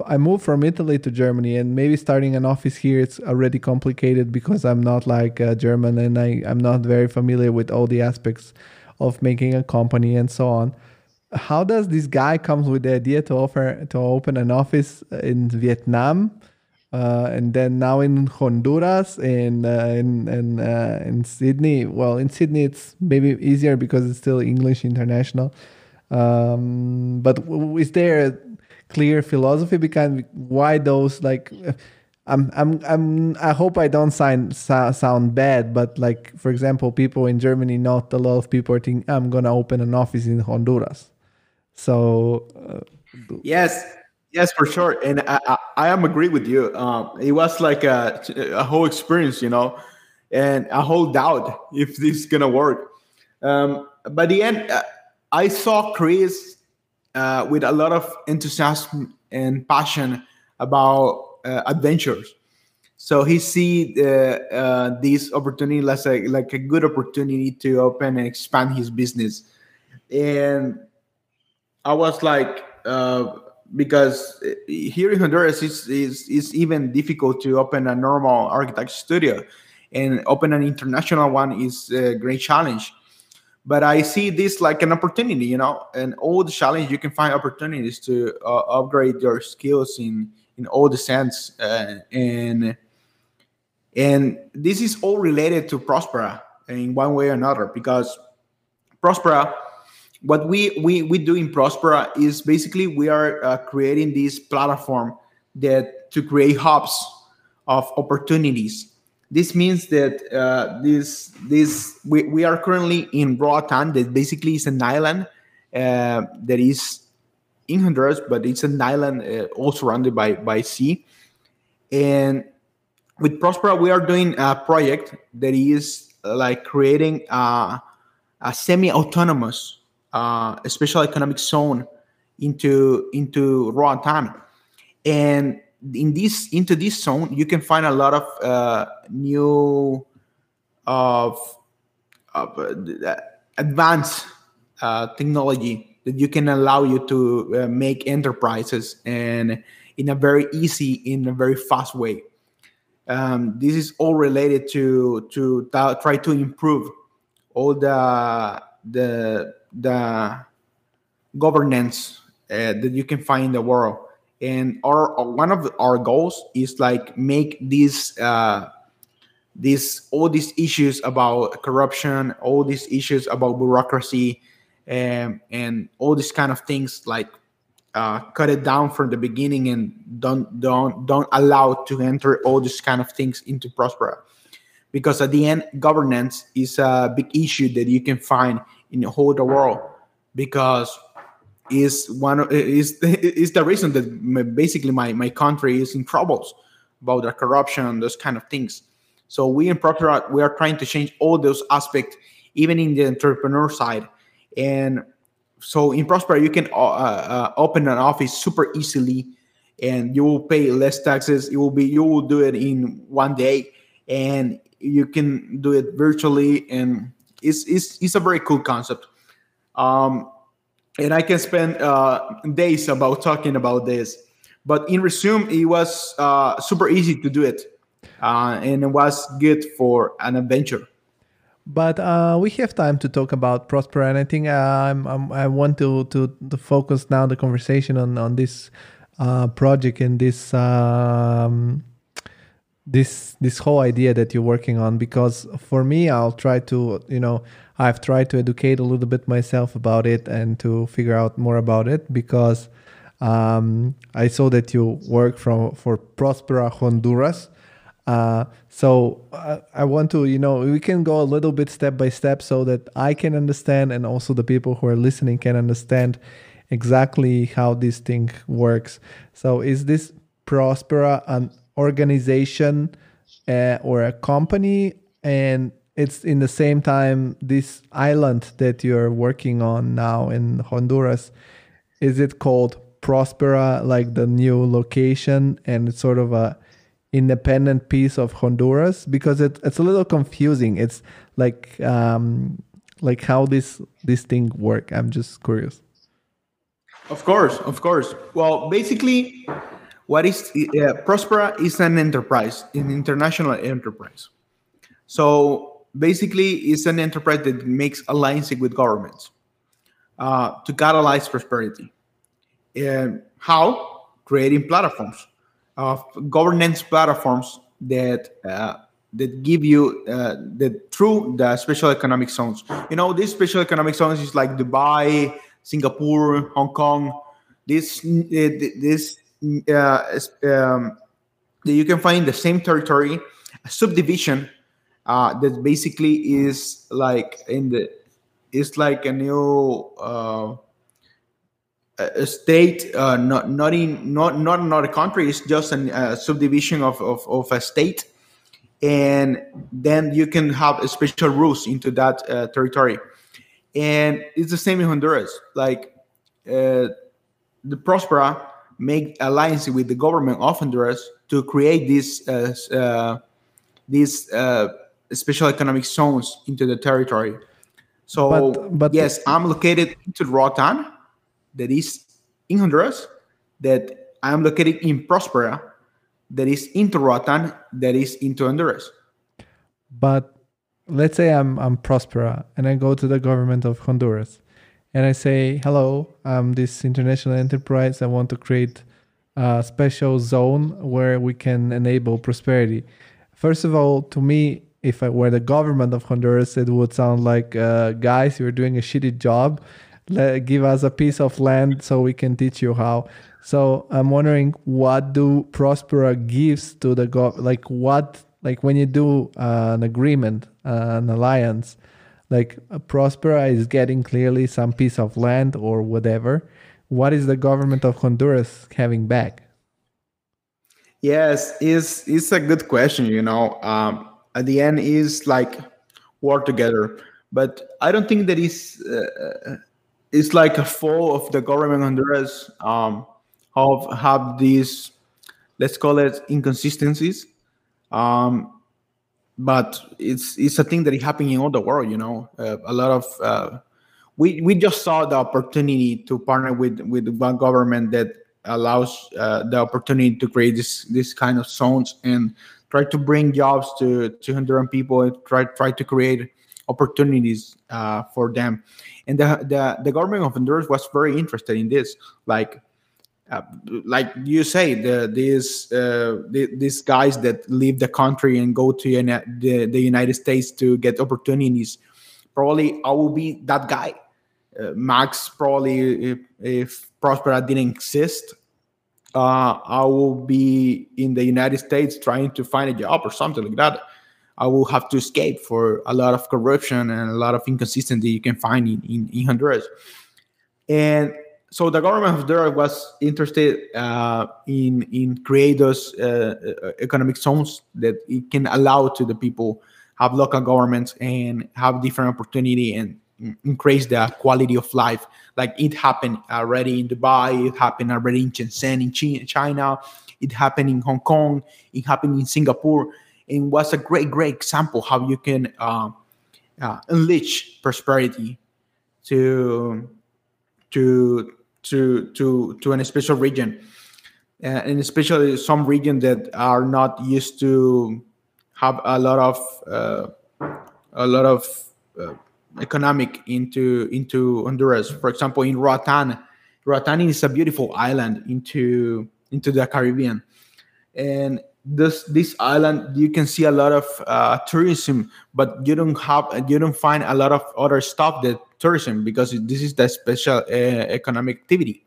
[SPEAKER 1] I moved from Italy to Germany, and maybe starting an office here it's already complicated because I'm not like a German and I, I'm not very familiar with all the aspects of making a company and so on. How does this guy comes with the idea to offer to open an office in Vietnam, uh, and then now in Honduras and uh, in in, uh, in Sydney? Well, in Sydney it's maybe easier because it's still English international. Um, but is there a clear philosophy behind why those like I'm I'm I'm I hope I don't sound sound bad, but like for example, people in Germany, not a lot of people thinking I'm gonna open an office in Honduras. So uh,
[SPEAKER 2] yes, yes, for sure, and I I, I am agree with you. Um, it was like a a whole experience, you know, and a whole doubt if this is gonna work. Um, by the end, uh, I saw Chris uh, with a lot of enthusiasm and passion about uh, adventures. So he see uh, this opportunity as like a good opportunity to open and expand his business. And I was like, uh, because here in Honduras, it's, it's, it's even difficult to open a normal architect studio, and open an international one is a great challenge. But I see this like an opportunity, you know, and all the challenge you can find opportunities to uh, upgrade your skills in in all the sense, uh, and and this is all related to Prospera in one way or another because Prospera, what we we we do in Prospera is basically we are uh, creating this platform that to create hubs of opportunities this means that uh, this this we, we are currently in Roatan, that basically is an island uh, that is in Honduras, but it's an island uh, all surrounded by by sea. And with Prospera, we are doing a project that is uh, like creating a, a semi-autonomous uh, special economic zone into into Roatan, and in this into this zone you can find a lot of uh, new of, of uh, advanced uh, technology that you can allow you to uh, make enterprises and in a very easy in a very fast way. Um, this is all related to to try to improve all the the the governance uh, that you can find in the world. And our one of our goals is like make these uh, these all these issues about corruption, all these issues about bureaucracy, and and all these kind of things like uh, cut it down from the beginning and don't don't don't allow to enter all these kind of things into Prospera, because at the end governance is a big issue that you can find in the whole the world because is one is is the reason that basically my my country is in troubles about the corruption and those kind of things. So we in Prospera we are trying to change all those aspects even in the entrepreneur side. And so in Prospera you can uh, uh, open an office super easily and you will pay less taxes. It will be you will do it in one day and you can do it virtually and it's it's, it's a very cool concept um, and I can spend uh, days about talking about this. But in resume, it was uh, super easy to do it, uh, and it was good for an adventure.
[SPEAKER 1] But uh, we have time to talk about Prospera, and I think I'm, I'm, i want to, to, to focus now the conversation on on this uh, project and this um, this this whole idea that you're working on. Because for me, I'll try to you know I've tried to educate a little bit myself about it and to figure out more about it because Um, I saw that you work from for Prospera Honduras. Uh, so uh, I want to, you know, we can go a little bit step by step so that I can understand and also the people who are listening can understand exactly how this thing works. So is this Prospera an organization uh, or a company and it's in the same time this island that you're working on now in Honduras is it called Prospera like the new location and it's sort of a independent piece of Honduras? Because it, it's a little confusing. It's like um like how this this thing work. I'm just curious.
[SPEAKER 2] Of course of course. Well basically what is uh, Prospera is an enterprise an international enterprise so basically it's an enterprise that makes alliances with governments uh, to catalyze prosperity. And how? Creating platforms, uh, governance platforms that uh, that give you uh, the through the special economic zones. You know, these special economic zones is like Dubai, Singapore, Hong Kong. This this uh, um, you can find in the same territory, a subdivision uh, that basically is like in the it's like a new uh, a state uh, not not in not not not a country it's just a subdivision of, of, of a state. And then you can have special rules into that uh, territory. And it's the same in honduras. Like uh, the prospera make alliances with the government of honduras to create this uh, this special economic zones into the territory. So, but, but yes, I'm located into Roatan, that is in Honduras, that I'm located in Prospera, that is into Roatan, that is into Honduras.
[SPEAKER 1] But let's say I'm I'm Prospera and I go to the government of Honduras and I say, "Hello, I'm this international enterprise. I want to create a special zone where we can enable prosperity." First of all, to me, if I were the government of Honduras, it would sound like, uh, guys, you're doing a shitty job. Let, give us a piece of land so we can teach you how. So I'm wondering, what do Prospera gives to the gov? Like what? Like when you do uh, an agreement, uh, an alliance, like Prospera is getting clearly some piece of land or whatever. What is the government of Honduras having back?
[SPEAKER 2] Yes, is it's a good question. You know, um, at the end is like work together. But I don't think that is uh, it's like a fault of the government of Honduras um, of have these let's call it inconsistencies. Um, but it's it's a thing that is happening in all the world. You know, uh, a lot of uh, we we just saw the opportunity to partner with with one government that allows uh, the opportunity to create this this kind of zones and try to bring jobs to, to Honduran people and try, try to create opportunities uh, for them. And the, the, the government of Honduras was very interested in this. Like, uh, like you say, the, these uh, the, these guys that leave the country and go to the, the United States to get opportunities. Probably I will be that guy. Uh, Max probably if, if Prospera didn't exist, uh, I will be in the United States trying to find a job or something like that. I will have to escape for a lot of corruption and a lot of inconsistency you can find in, in, in Honduras. And so the government of Honduras was interested uh, in in create those uh, uh, economic zones that it can allow to the people have local governments and have different opportunity and increase the quality of life. Like it happened already in Dubai, it happened already in Shenzhen, in China, it happened in Hong Kong, it happened in Singapore, and was a great, great example how you can uh, uh, unleash prosperity to to to to to an special region, uh, and especially some region that are not used to have a lot of uh, a lot of uh, economic into into Honduras. For example, in Roatan, Roatan is a beautiful island into into the Caribbean, and this this island you can see a lot of uh, tourism, but you don't have you don't find a lot of other stuff that tourism because this is the special uh, economic activity.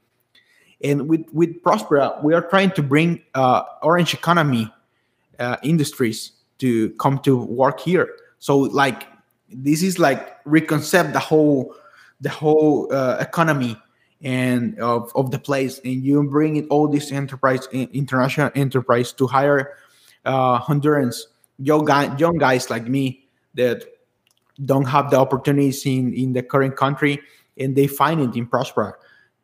[SPEAKER 2] And with with Prospera, we are trying to bring uh, orange economy uh, industries to come to work here. So like this is like reconcept the whole the whole uh, economy and of, of the place and you bring it all this enterprise international enterprise to hire uh, hondurans young, guy, young guys like me that don't have the opportunities in, in the current country and they find it in Prospera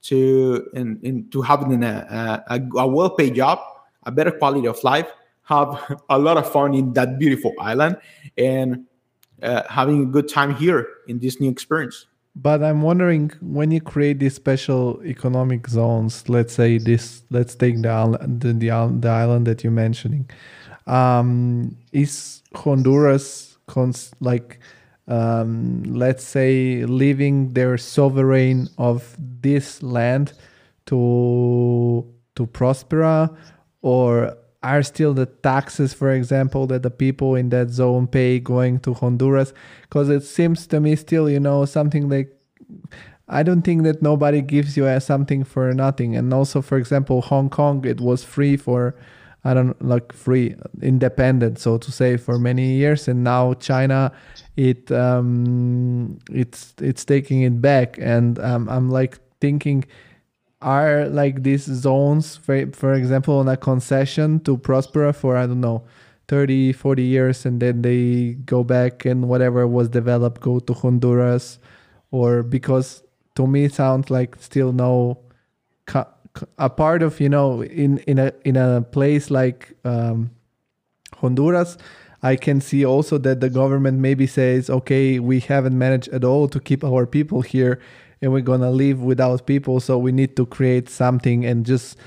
[SPEAKER 2] to and, and to have a, a, a well-paid job a better quality of life have a lot of fun in that beautiful island and uh, having a good time here in this new experience
[SPEAKER 1] but i'm wondering when you create these special economic zones let's say this let's take the island the, the, the island that you're mentioning um, is honduras cons- like um, let's say leaving their sovereign of this land to to Prospera or are still the taxes for example that the people in that zone pay going to honduras? Because it seems to me still you know something like i don't think that nobody gives you something for nothing. And also for example hong kong it was free for i don't like free independent so to say for many years. And now china it um it's it's taking it back. And um, i'm like thinking are like these zones for, for example on a concession to Prospera for i don't know 30 40 years and then they go back and whatever was developed go to honduras or because to me it sounds like still no a part of you know in in a in a place like um, honduras i can see also that the government maybe says okay we haven't managed at all to keep our people here and we're gonna live without people so we need to create something and just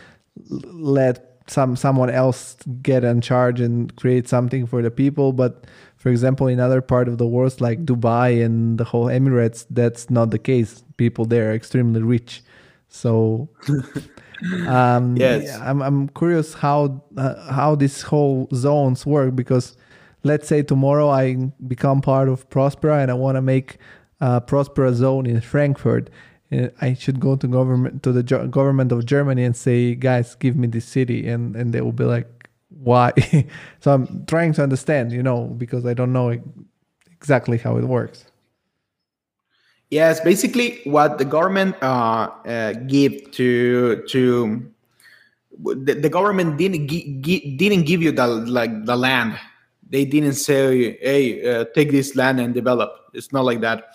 [SPEAKER 1] let some someone else get in charge and create something for the people. But for example in other part of the world like dubai and the whole emirates that's not the case. People there are extremely rich. So um yes. i'm, I'm curious how uh, how these whole zones work because let's say tomorrow i become part of prospera and i want to make uh, Prospera zone in Frankfurt. Uh, I should go to government to the government of Germany and say, guys, give me this city, and and they will be like, why? so I'm trying to understand, you know, because I don't know exactly how it works.
[SPEAKER 2] Yes, basically what the government uh, uh, give to to the, the government didn't gi- gi- didn't give you the like the land. They didn't say, "Hey, uh, take this land and develop." It's not like that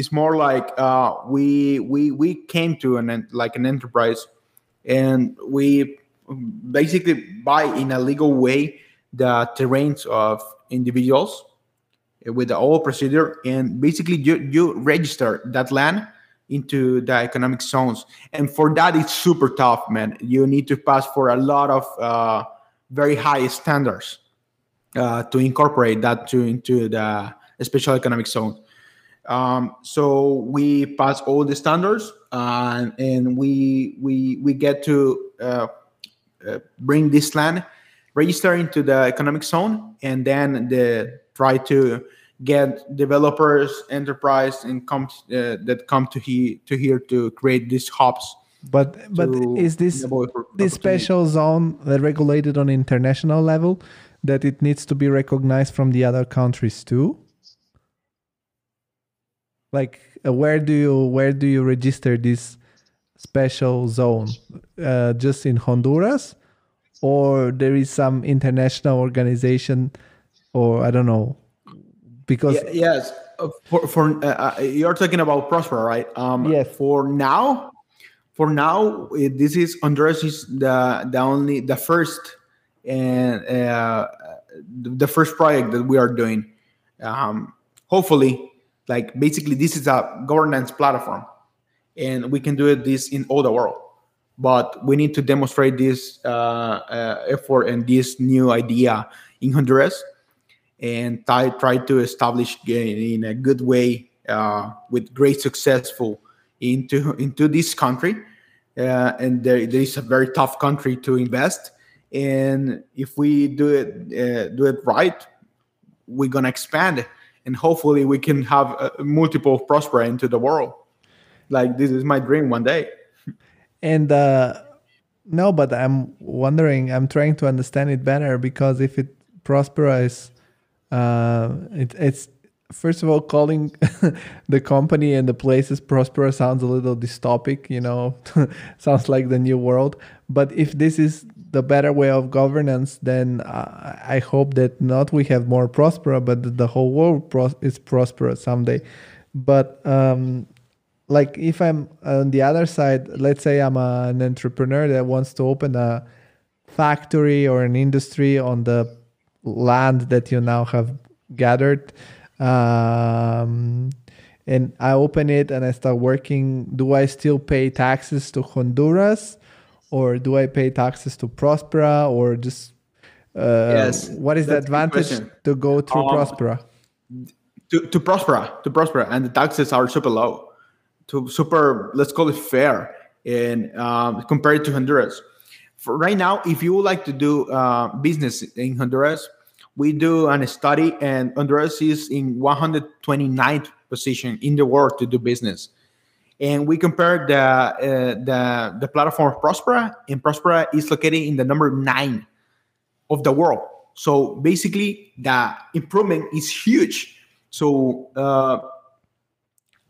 [SPEAKER 2] it's more like uh, we we we came to an like an enterprise, and we basically buy in a legal way the terrains of individuals with the old procedure, and basically you you register that land into the economic zones, and for that it's super tough, man. You need to pass for a lot of uh, very high standards uh, to incorporate that to into the special economic zone. Um, so we pass all the standards, uh, and we we we get to uh, uh, bring this land, register into the economic zone, and then the try to get developers, enterprise, and come uh, that come to here to here to create these hubs.
[SPEAKER 1] But but is this this special zone regulated on international level that it needs to be recognized from the other countries too? Like uh, where do you where do you register this special zone? Uh, just in honduras? Or there is some international organization or i don't know because
[SPEAKER 2] yeah, yes. Uh, for, for uh, uh, you're talking about prosper right? Um
[SPEAKER 1] yes.
[SPEAKER 2] for now for now this is honduras is the the only the first and uh, the first project that we are doing. Um hopefully like basically this is a governance platform and we can do this in all the world. But we need to demonstrate this uh, uh, effort and this new idea in honduras and try, try to establish in a good way uh, with great successful into into this country. Uh, and there, there is a very tough country to invest. And if we do it uh, do it right we're gonna expand and hopefully we can have uh, multiple prosper into the world. Like this is my dream one day.
[SPEAKER 1] And uh, no, but I'm wondering. I'm trying to understand it better because if it prospers, uh, it, it's first of all calling the company and the places Prospera sounds a little dystopic. You know, sounds like the new world. But if this is the better way of governance, then uh, I hope that not we have more Prospera, but the whole world pros- is prosperous someday. But um, like if I'm on the other side, let's say I'm a, an entrepreneur that wants to open a factory or an industry on the land that you now have gathered. Um, and I open it and I start working. Do I still pay taxes to Honduras or do I pay taxes to Prospera or just uh, yes, what is the advantage to go through um, Prospera?
[SPEAKER 2] To, to Prospera, to Prospera, and the taxes are super low. To super let's call it fair and um, compared to honduras. For right now if you would like to do uh, business in honduras we do a study and honduras is in 129th position in the world to do business and we compared the uh, the the platform prospera and prospera is located in the number nine of the world. So basically the improvement is huge. So uh,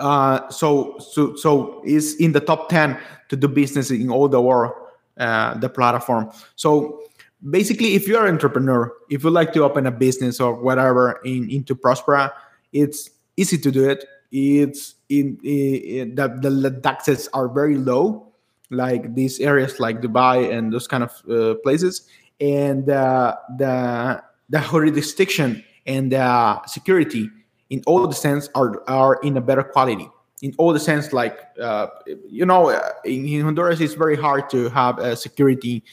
[SPEAKER 2] uh, so so so is in the top 10 to do business in all the world uh, the platform. So basically if you're an entrepreneur if you like to open a business or whatever in into prospera it's easy to do it it's in, in, the, the taxes are very low like these areas like dubai and those kind of uh, places. And uh, the the jurisdiction and the security in all the sense are are in a better quality. In all the sense like uh, you know uh, in, in, honduras it's very hard to have uh, security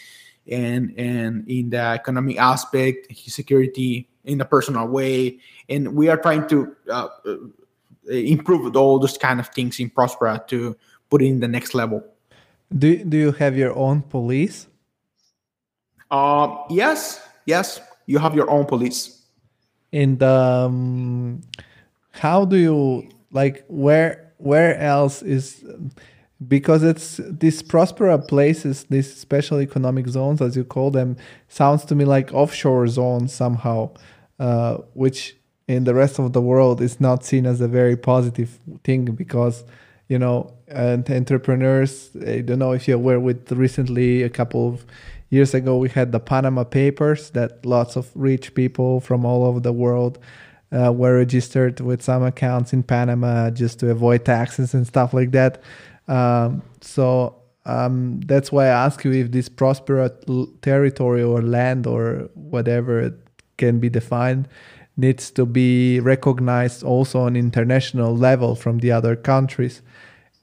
[SPEAKER 2] and and in the economic aspect security in a personal way. And we are trying to uh, uh improve all those kind of things in prospera to put in the next level.
[SPEAKER 1] Do, do you have your own police?
[SPEAKER 2] Uh, yes yes you have your own police.
[SPEAKER 1] And um, how do you like where where else is because it's these prospera places these special economic zones as you call them sounds to me like offshore zones somehow uh, which in the rest of the world is not seen as a very positive thing because you know and entrepreneurs i don't know if you're aware with recently a couple of years ago we had the panama papers that lots of rich people from all over the world uh, were registered with some accounts in Panama just to avoid taxes and stuff like that. Um, so um, that's why I ask you if this prosperous territory or land or whatever can be defined needs to be recognized also on international level from the other countries,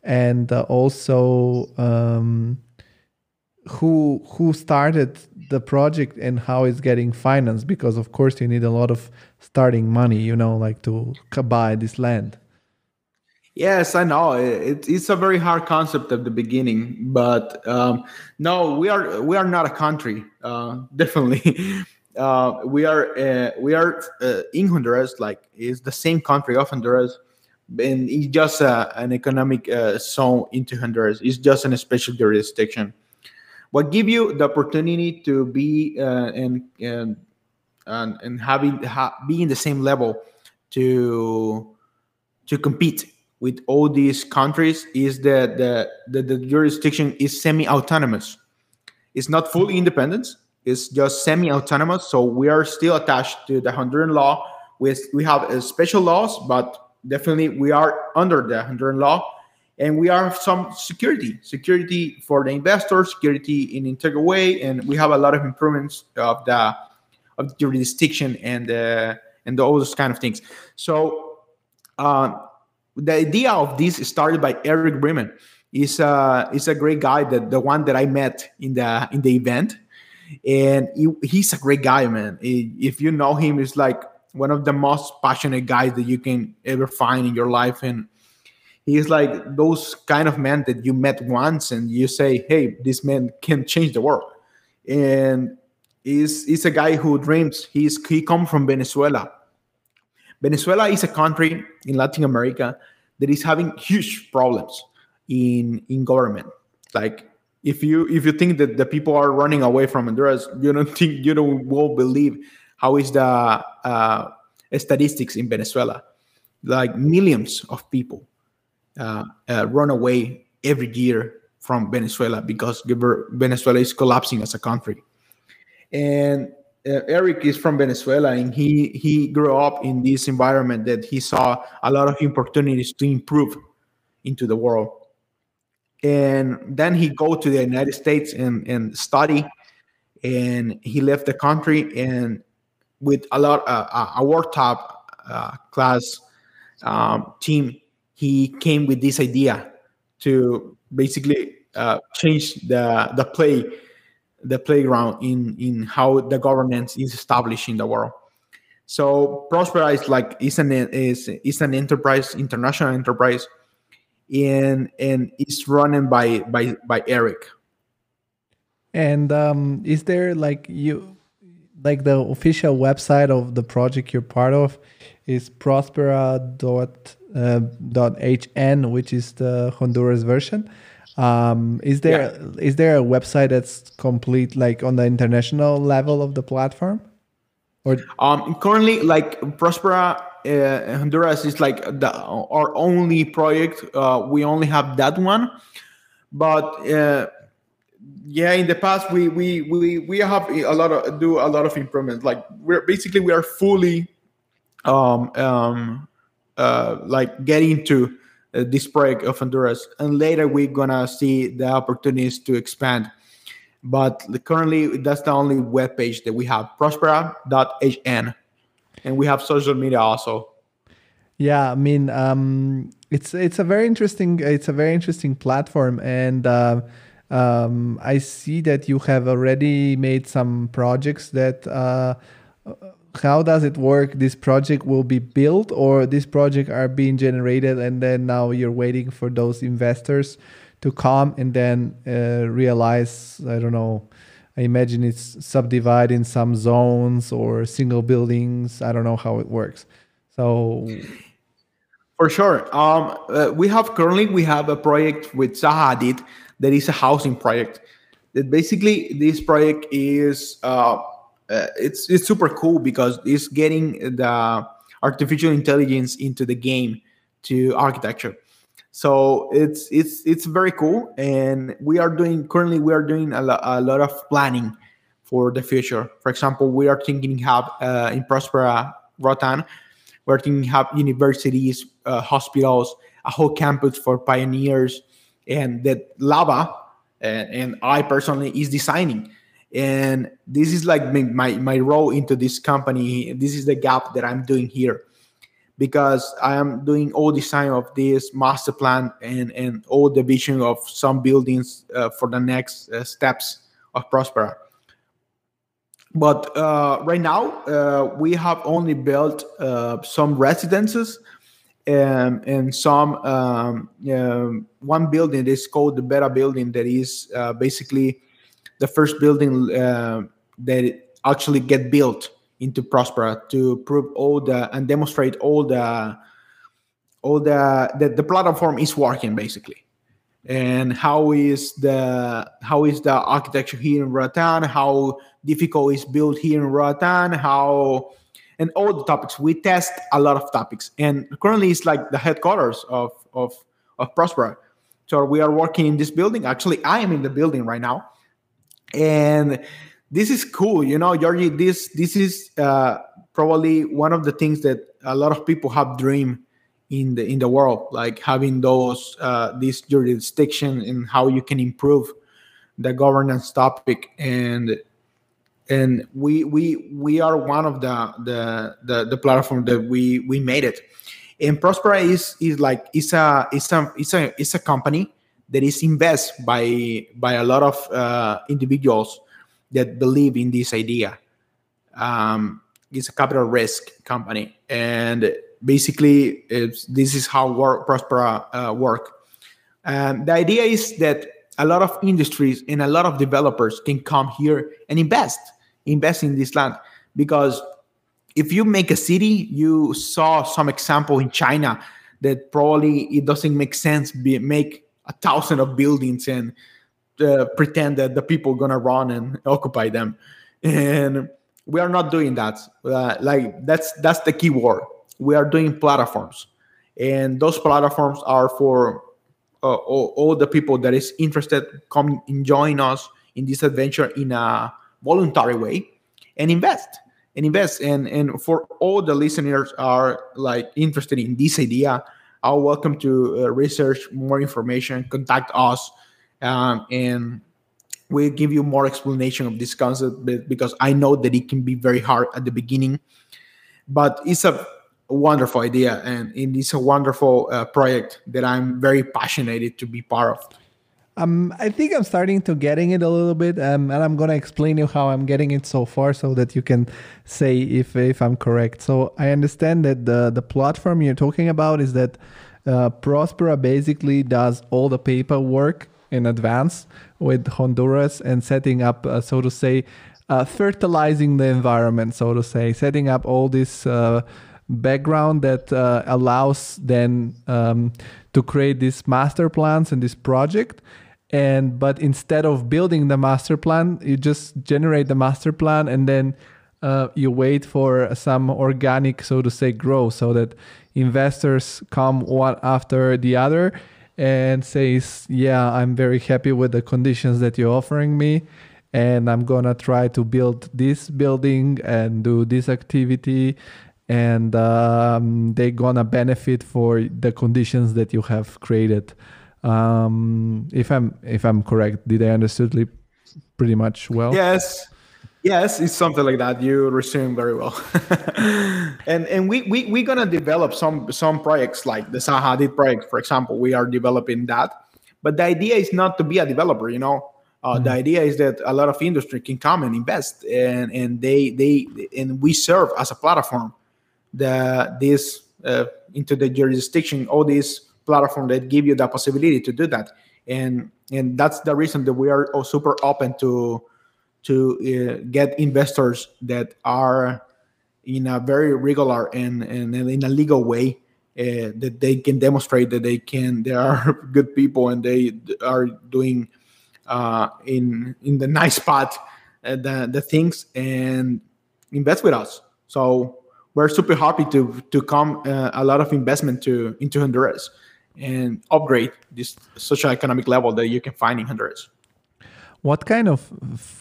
[SPEAKER 1] and uh, also um, who who started the project and how it's getting financed because of course you need a lot of starting money you know like to buy this land.
[SPEAKER 2] Yes i know. It, it's a very hard concept at the beginning but um, no we are we are not a country uh, definitely uh, we are uh, we are uh, in honduras like it's the same country of honduras and it's just uh, an economic uh, zone into honduras. It's just an special jurisdiction. What give you the opportunity to be and and and, and having ha, be in the same level to to compete with all these countries is that the, the, the jurisdiction is semi-autonomous. It's not fully independent it's just semi-autonomous so we are still attached to the honduran law. With we have uh, special laws but definitely we are under the honduran law and we have some security security for the investor security in integral way and we have a lot of improvements of the of jurisdiction and uh, and all those kind of things. So uh, the idea of this started by eric Brimen. Is uh is a great guy that the one that i met in the in the event and he, he's a great guy man. If you know him he's like one of the most passionate guys that you can ever find in your life. And he's like those kind of men that you met once and you say hey this man can change the world. And he's, he's a guy who dreams. He's he come from venezuela. Venezuela is a country in latin america that is having huge problems in in government. Like if you if you think that the people are running away from Honduras, you don't think you don't will believe how is the uh, statistics in Venezuela. Like millions of people uh, uh, run away every year from Venezuela because Venezuela is collapsing as a country. And uh, Eric is from Venezuela, and he he grew up in this environment that he saw a lot of opportunities to improve into the world. And then he go to the United States and and study, and he left the country and with a lot uh, a world top uh, class um, team, he came with this idea to basically uh, change the the play the playground in in how the governance is established in the world. So Prospera is like is an is is an enterprise, international enterprise, and and it's run by by by Eric.
[SPEAKER 1] And um, is there like you like the official website of the project you're part of is prospera dot uh, dot hn, which is the Honduras version. Um, is there yeah. is there a website that's complete like on the international level of the platform?
[SPEAKER 2] Or um, currently, like Prospera uh, Honduras is like the, our only project. Uh, we only have that one, but uh, yeah, in the past we we we we have a lot of do a lot of improvements. Like we're basically we are fully um um uh like getting to uh, this project of Honduras, and later we're gonna see the opportunities to expand. But currently, that's the only web page that we have: prospera.hn, and we have social media also.
[SPEAKER 1] Yeah, I mean, um, it's it's a very interesting it's a very interesting platform, and uh, um, I see that you have already made some projects that. Uh, how does it work? This project will be built, or this project are being generated, and then now you're waiting for those investors to come and then uh, realize. I don't know. I imagine it's subdivided in some zones or single buildings. I don't know how it works. So,
[SPEAKER 2] for sure, um, uh, we have currently we have a project with Zaha Hadid that is a housing project. That basically this project is. Uh, uh, it's it's super cool because it's getting the artificial intelligence into the game to architecture so it's it's it's very cool. And we are doing currently we are doing a, lo- a lot of planning for the future. For example we are thinking have uh, in prospera Roatan. We're thinking have universities uh, hospitals a whole campus for pioneers and that lava and, and i personally is designing. And this is like my, my role into this company. This is the gap that i'm doing here because i am doing all design of this master plan and and all the vision of some buildings uh, for the next uh, steps of prospera. But uh, right now uh, we have only built uh, some residences and some um, um, one building is called the beta building that is uh, basically the first building that actually get built into Prospera to prove all the and demonstrate all the all the that the platform is working basically and how is the how is the architecture here in Roatan, how difficult is built here in Roatan, how and all the topics. We test a lot of topics, and currently it's like the headquarters of of of Prospera. So we are working in this building. Actually, I am in the building right now, and this is cool you know georgie this this is uh, probably one of the things that a lot of people have dreamed in the in the world like having those uh, this jurisdiction and how you can improve the governance topic. And and we we we are one of the the the, the platform that we we made it. And prospera is is like it's a it's a it's a it's a company that is invested by by a lot of uh, individuals that believe in this idea. Um, it's a capital risk company, and basically, this is how work, Prospera uh, work. Um, the idea is that a lot of industries and a lot of developers can come here and invest, invest in this land, because if you make a city, you saw some example in China that probably it doesn't make sense be, make a thousand of buildings and uh, pretend that the people gonna run and occupy them, and we are not doing that. Uh, like that's that's the key word. We are doing platforms, and those platforms are for uh, all, all, the people that is interested come and join us in this adventure in a voluntary way and invest and invest and and for all the listeners are like interested in this idea are welcome to uh, research more information contact us um, and we'll give you more explanation of this concept because i know that it can be very hard at the beginning but it's a wonderful idea and it's a wonderful uh, project that i'm very passionate to be part of
[SPEAKER 1] um, I think I'm starting to getting it a little bit, um, and I'm gonna explain you how I'm getting it so far, so that you can say if if I'm correct. So I understand that the the platform you're talking about is that uh, Prospera basically does all the paperwork in advance with Honduras and setting up, uh, so to say, uh, fertilizing the environment, so to say, setting up all this uh, background that uh, allows then um, to create these master plans and this project. And but instead of building the master plan you just generate the master plan and then uh, you wait for some organic so to say growth so that investors come one after the other and says yeah i'm very happy with the conditions that you're offering me and i'm gonna try to build this building and do this activity and um, they're gonna benefit for the conditions that you have created um, if I'm if I'm correct, did I understood pretty much well?
[SPEAKER 2] Yes. Yes, it's something like that. You resume very well, and and we we we're gonna develop some some projects like the Zaha Hadid project, for example. We are developing that, but the idea is not to be a developer. You know, uh, mm-hmm. the idea is that a lot of industry can come and invest, and and they they and we serve as a platform the this uh, into the jurisdiction all these platform that give you the possibility to do that and and that's the reason that we are super open to to uh, get investors that are in a very regular and, and in a legal way uh, that they can demonstrate that they can they are good people and they are doing uh, in in the nice spot uh, the the things and invest with us so we're super happy to to come uh, a lot of investment to into honduras and upgrade this social economic level that you can find in Honduras.
[SPEAKER 1] What kind of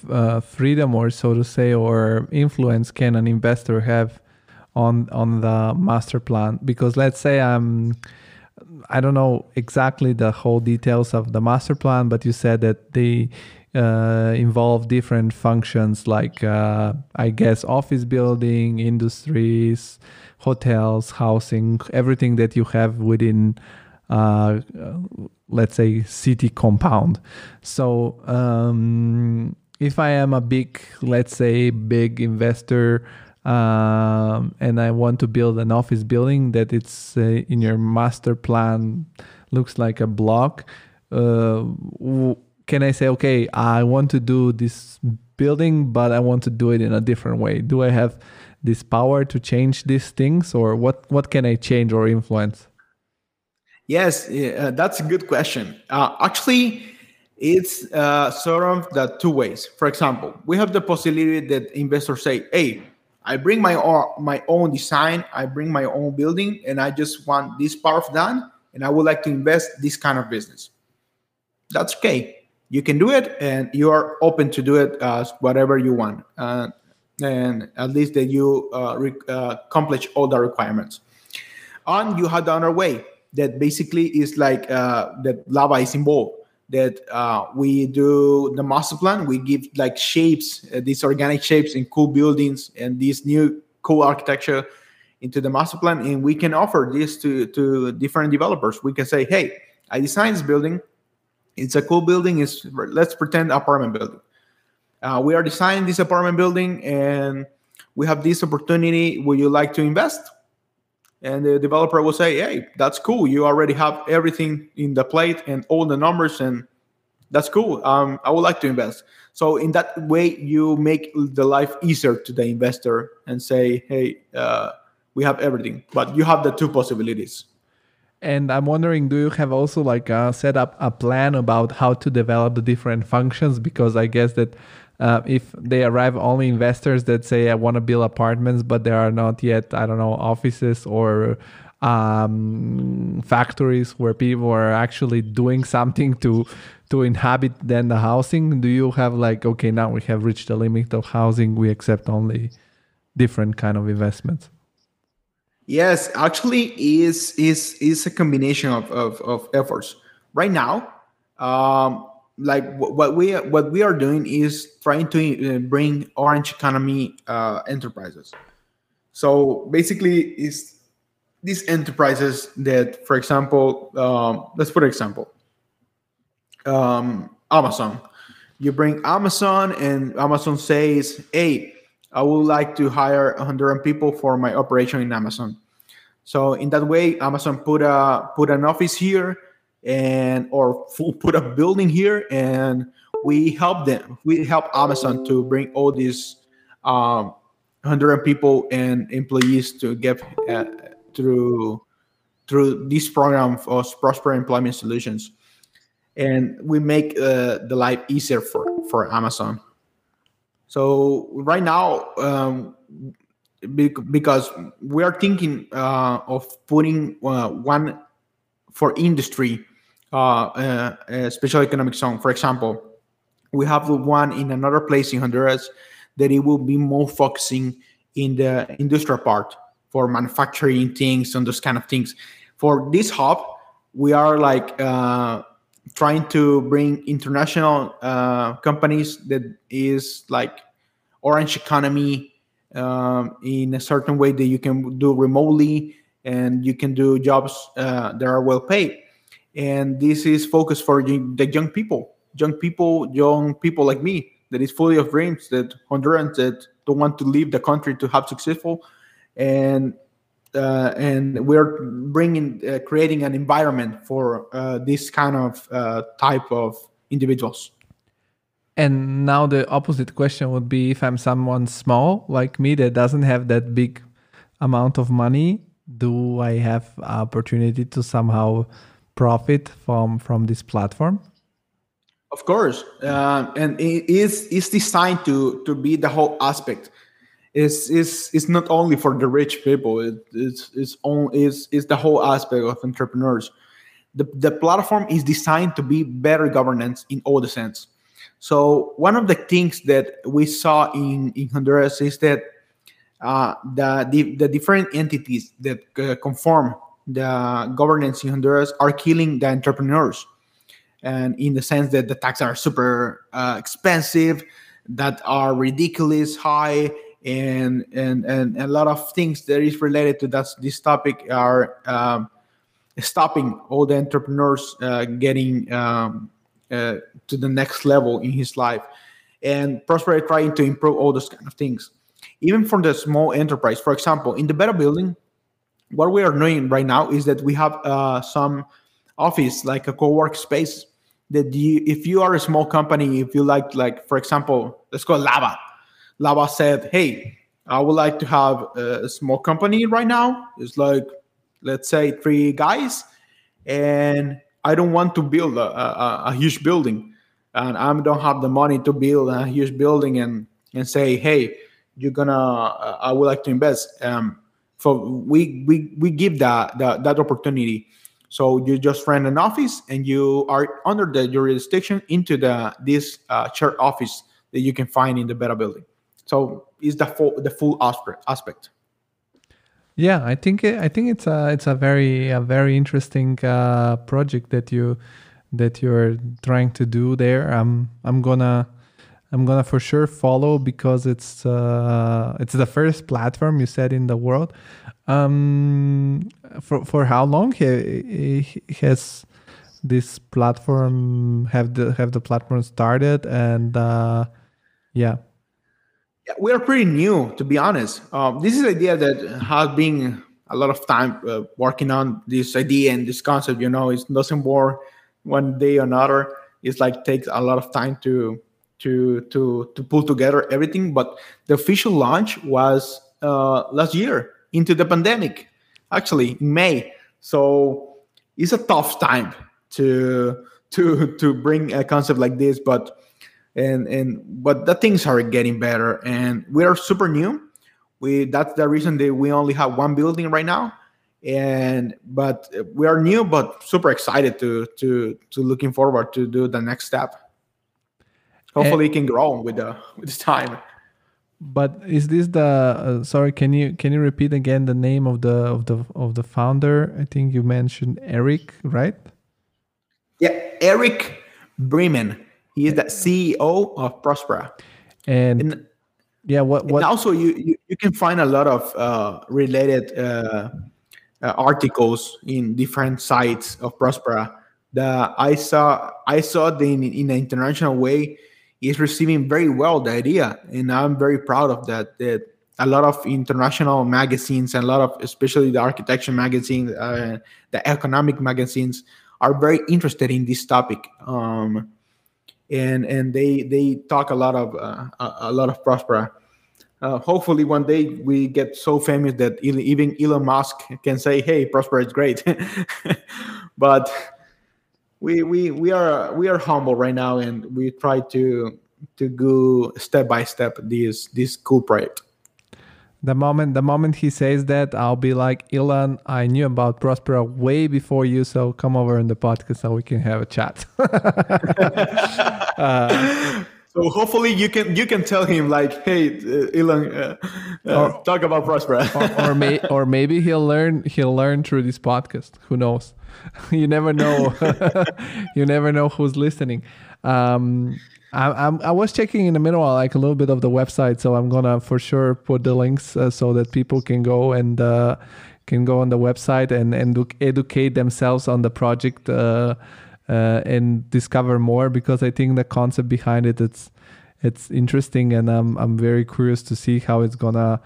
[SPEAKER 1] uh, freedom, or so to say, or influence can an investor have on on the master plan? Because let's say I'm, I don't know exactly the whole details of the master plan, but you said that they uh, involve different functions, like uh, I guess office building, industries, hotels, housing, everything that you have within uh, let's say city compound. So um, if i am a big let's say big investor um, and i want to build an office building that it's uh, in your master plan looks like a block uh, can i say okay i want to do this building but i want to do it in a different way do i have this power to change these things or what what can i change or influence
[SPEAKER 2] Yes, uh, that's a good question. Uh, actually, it's uh, sort of the two ways. For example, we have the possibility that investors say, "Hey, I bring my own, my own design, I bring my own building, and I just want this part done, and I would like to invest this kind of business." That's okay. You can do it, and you are open to do it as whatever you want, uh, and at least that you uh, re- uh, accomplish all the requirements. And you have the other way that basically is like uh, that lava is involved that uh, we do the master plan. We give like shapes uh, these organic shapes in cool buildings and this new cool architecture into the master plan. And we can offer this to to different developers. We can say hey i designed this building. It's a cool building. It's let's pretend apartment building. Uh, we are designing this apartment building and we have this opportunity. Would you like to invest and the developer will say hey that's cool. You already have everything in the plate and all the numbers and that's cool. Um, i would like to invest. So in that way you make the life easier to the investor and say hey uh, we have everything but you have the two possibilities.
[SPEAKER 1] And I'm wondering, do you have also like uh, set up a plan about how to develop the different functions? Because I guess that uh, if they arrive only investors that say I want to build apartments, but there are not yet, I don't know, offices or um, factories where people are actually doing something to to inhabit then the housing. Do you have like okay now we have reached the limit of housing, we accept only different kind of investments?
[SPEAKER 2] Yes, actually, is is is a combination of, of, of efforts. Right now, um, like what we what we are doing is trying to uh, bring orange economy uh, enterprises. So basically, is these enterprises that, for example, um, let's put an example. Um, Amazon. You bring Amazon, and Amazon says, "Hey, I would like to hire 100 people for my operation in Amazon. So in that way, Amazon put a put an office here and or put a building here, and we help them. We help Amazon to bring all these um, 100 people and employees to get uh, through through this program of Prosper Employment Solutions, and we make uh, the life easier for for Amazon. So right now, um, because we are thinking uh, of putting uh, one for industry, special economic zone. For example, we have the one in another place in Honduras that it will be more focusing in the industrial part for manufacturing things and those kind of things. For this hub, we are like uh, trying to bring international uh, companies that is like orange economy um, in a certain way that you can do remotely and you can do jobs uh, that are well paid and this is focused for the young people young people young people like me that is fully of dreams that hondurans that don't want to leave the country to have successful. And uh, and we're bringing uh, creating an environment for uh, this kind of uh, type of individuals.
[SPEAKER 1] And now the opposite question would be if i'm someone small like me that doesn't have that big amount of money do i have opportunity to somehow profit from from this platform
[SPEAKER 2] of course uh, and it is it's designed to to be the whole aspect is is is not only for the rich people. It, it's it's on is is the whole aspect of entrepreneurs. The the platform is designed to be better governance in all the sense. So one of the things that we saw in in Honduras is that uh, the, the the different entities that uh, conform the governance in Honduras are killing the entrepreneurs, and in the sense that the taxes are super uh, expensive, that are ridiculous high, and and and a lot of things that is related to that this topic are um, stopping all the entrepreneurs uh, getting um, uh, to the next level in his life and prosper trying to improve all those kind of things. Even for the small enterprise for example in the Beta building what we are doing right now is that we have uh, some office like a co-work space that you if you are a small company if you like like for example let's go lava Lava said, "Hey, I would like to have a small company right now. It's like, let's say, three guys, and I don't want to build a, a, a huge building, and I don't have the money to build a huge building and and say, hey, you're gonna, uh, I would like to invest. Um, for we we we give that that, that opportunity." So you just rent an office and you are under the jurisdiction into the this uh, shared office that you can find in the Beta building. So is the full the full aspect aspect.
[SPEAKER 1] Yeah, I think I think it's a it's a very a very interesting uh, project that you that you're trying to do there. I'm I'm gonna I'm gonna for sure follow because it's uh, it's the first platform you said in the world. Um, for for how long he has this platform have the have the platform started and uh, yeah
[SPEAKER 2] we are pretty new, to be honest. Um, this is an idea that has been a lot of time uh, working on this idea and this concept. You know, it's nothing more one day or another. It's like takes a lot of time to to to to pull together everything. But the official launch was uh, last year into the pandemic, actually in May. So it's a tough time to to to bring a concept like this, but and and but the things are getting better, and we are super new. We that's the reason that we only have one building right now, and but we are new, but super excited to to to looking forward to do the next step. Hopefully, it can grow with the with time.
[SPEAKER 1] But is this the uh, sorry? Can you can you repeat again the name of the of the of the founder? I think you mentioned Eric, right?
[SPEAKER 2] Yeah, Eric Brimen. He is the CEO of Prospera.
[SPEAKER 1] And, and yeah, what what?
[SPEAKER 2] And also, you, you you can find a lot of uh, related uh, uh, articles in different sites of Prospera. The I saw I saw the in, in an international way is receiving very well the idea, and I'm very proud of that. That a lot of international magazines and a lot of especially the architecture magazines, uh, the economic magazines are very interested in this topic. Um, and and they they talk a lot of uh, a, lot of Prospera. Uh, hopefully, one day we get so famous that even Elon Musk can say, "Hey, Prospera is great." but we we we are we are humble right now, and we try to to go step by step this this cool project.
[SPEAKER 1] The moment the moment he says that, I'll be like, Elon, I knew about Prospera way before you, so come over in the podcast so we can have a chat.
[SPEAKER 2] uh, so hopefully you can you can tell him like, hey, uh, Elon, uh, uh or, talk about Prospera,
[SPEAKER 1] or, or, may, or maybe he'll learn he'll learn through this podcast. Who knows? you never know. you never know who's listening. Um, I, am I was checking in the middle like a little bit of the website, so I'm gonna for sure put the links uh, so that people can go and uh, can go on the website and and educate themselves on the project uh, and discover more because I think the concept behind it it's it's interesting and I'm I'm very curious to see how it's gonna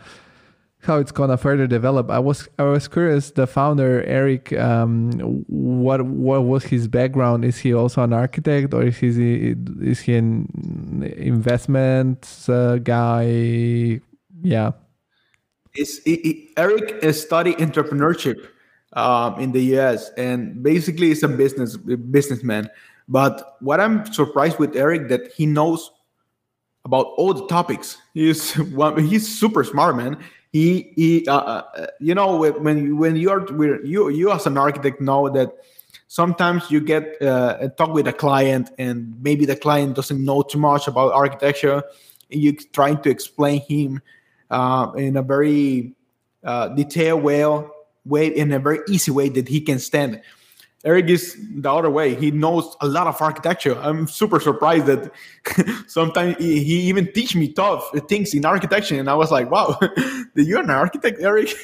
[SPEAKER 1] how it's gonna further develop. I was I was curious. The founder Eric, um, what what was his background? Is he also an architect, or is he is he an investment uh, guy? Yeah,
[SPEAKER 2] is Eric studied entrepreneurship um, in the U.S. and basically is a business businessman. But what I'm surprised with Eric that he knows about all the topics. He's he's super smart, man he, he uh, uh, you know when when you're you you as an architect know that sometimes you get uh, talk with a client and maybe the client doesn't know too much about architecture and you trying to explain him uh, in a very uh, detailed way way in a very easy way that he can stand Eric is the other way. He knows a lot of architecture. I'm super surprised that sometimes he, even teach me tough things in architecture, and I was like, "Wow, that you're an architect, Eric?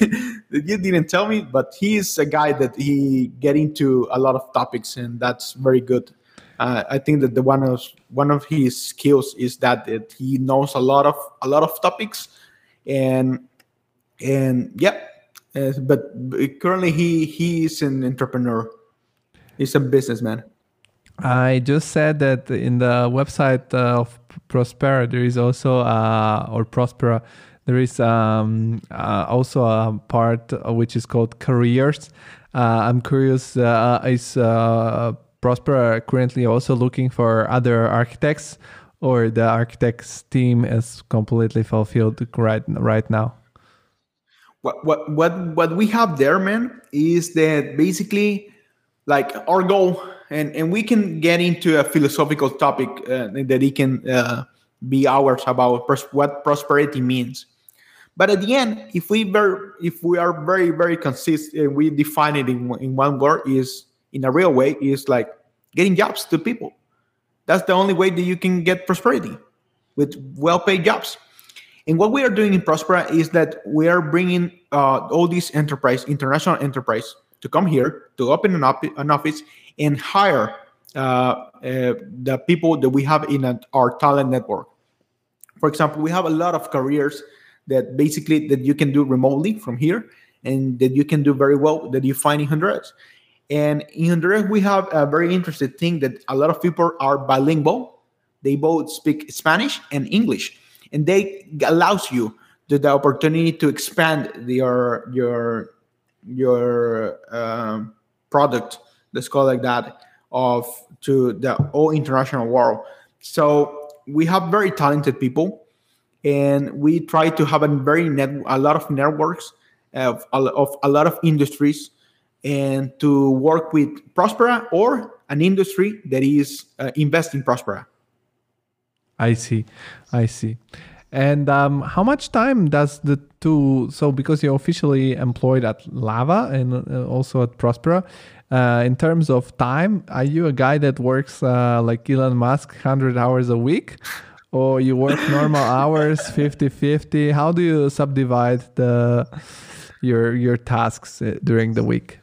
[SPEAKER 2] That you didn't tell me." But he is a guy that he get into a lot of topics, and that's very good. Uh, I think that the one of one of his skills is that, that he knows a lot of a lot of topics, and and yeah. Uh, but currently, he he is an entrepreneur He's a businessman.
[SPEAKER 1] I just said that in the website of Prospera there is also uh, or Prospera there is um, uh, also a part which is called careers. Uh, I'm curious, uh, is uh, Prospera currently also looking for other architects, or the architects team is completely fulfilled right right now?
[SPEAKER 2] What what what what we have there, man, is that basically like our goal and and we can get into a philosophical topic uh, that it can uh, be ours about what prosperity means. But at the end if we very if we are very very consistent we define it in, in one word is in a real way is like getting jobs to people. That's the only way that you can get prosperity with well-paid jobs and what we are doing in prospera is that we are bringing uh, all these enterprise international enterprise to come here to open an, op- an office and hire uh, uh, the people that we have in a, our talent network. For example, we have a lot of careers that basically that you can do remotely from here and that you can do very well that you find in Honduras. And in Honduras, we have a very interesting thing that a lot of people are bilingual. They both speak Spanish and English, and they allows you the, the opportunity to expand your your your um, product let's call it like that, of to the whole international world. So we have very talented people, and we try to have a very net a lot of networks of, of a lot of industries, and to work with Prospera or an industry that is uh, investing Prospera.
[SPEAKER 1] I see, I see. And um, how much time does the two? So because you're officially employed at Lava and uh, also at Prospera, uh, in terms of time, are you a guy that works uh, like Elon Musk, hundred hours a week, or you work normal hours, 50-50? How do you subdivide the your your tasks uh, during the week?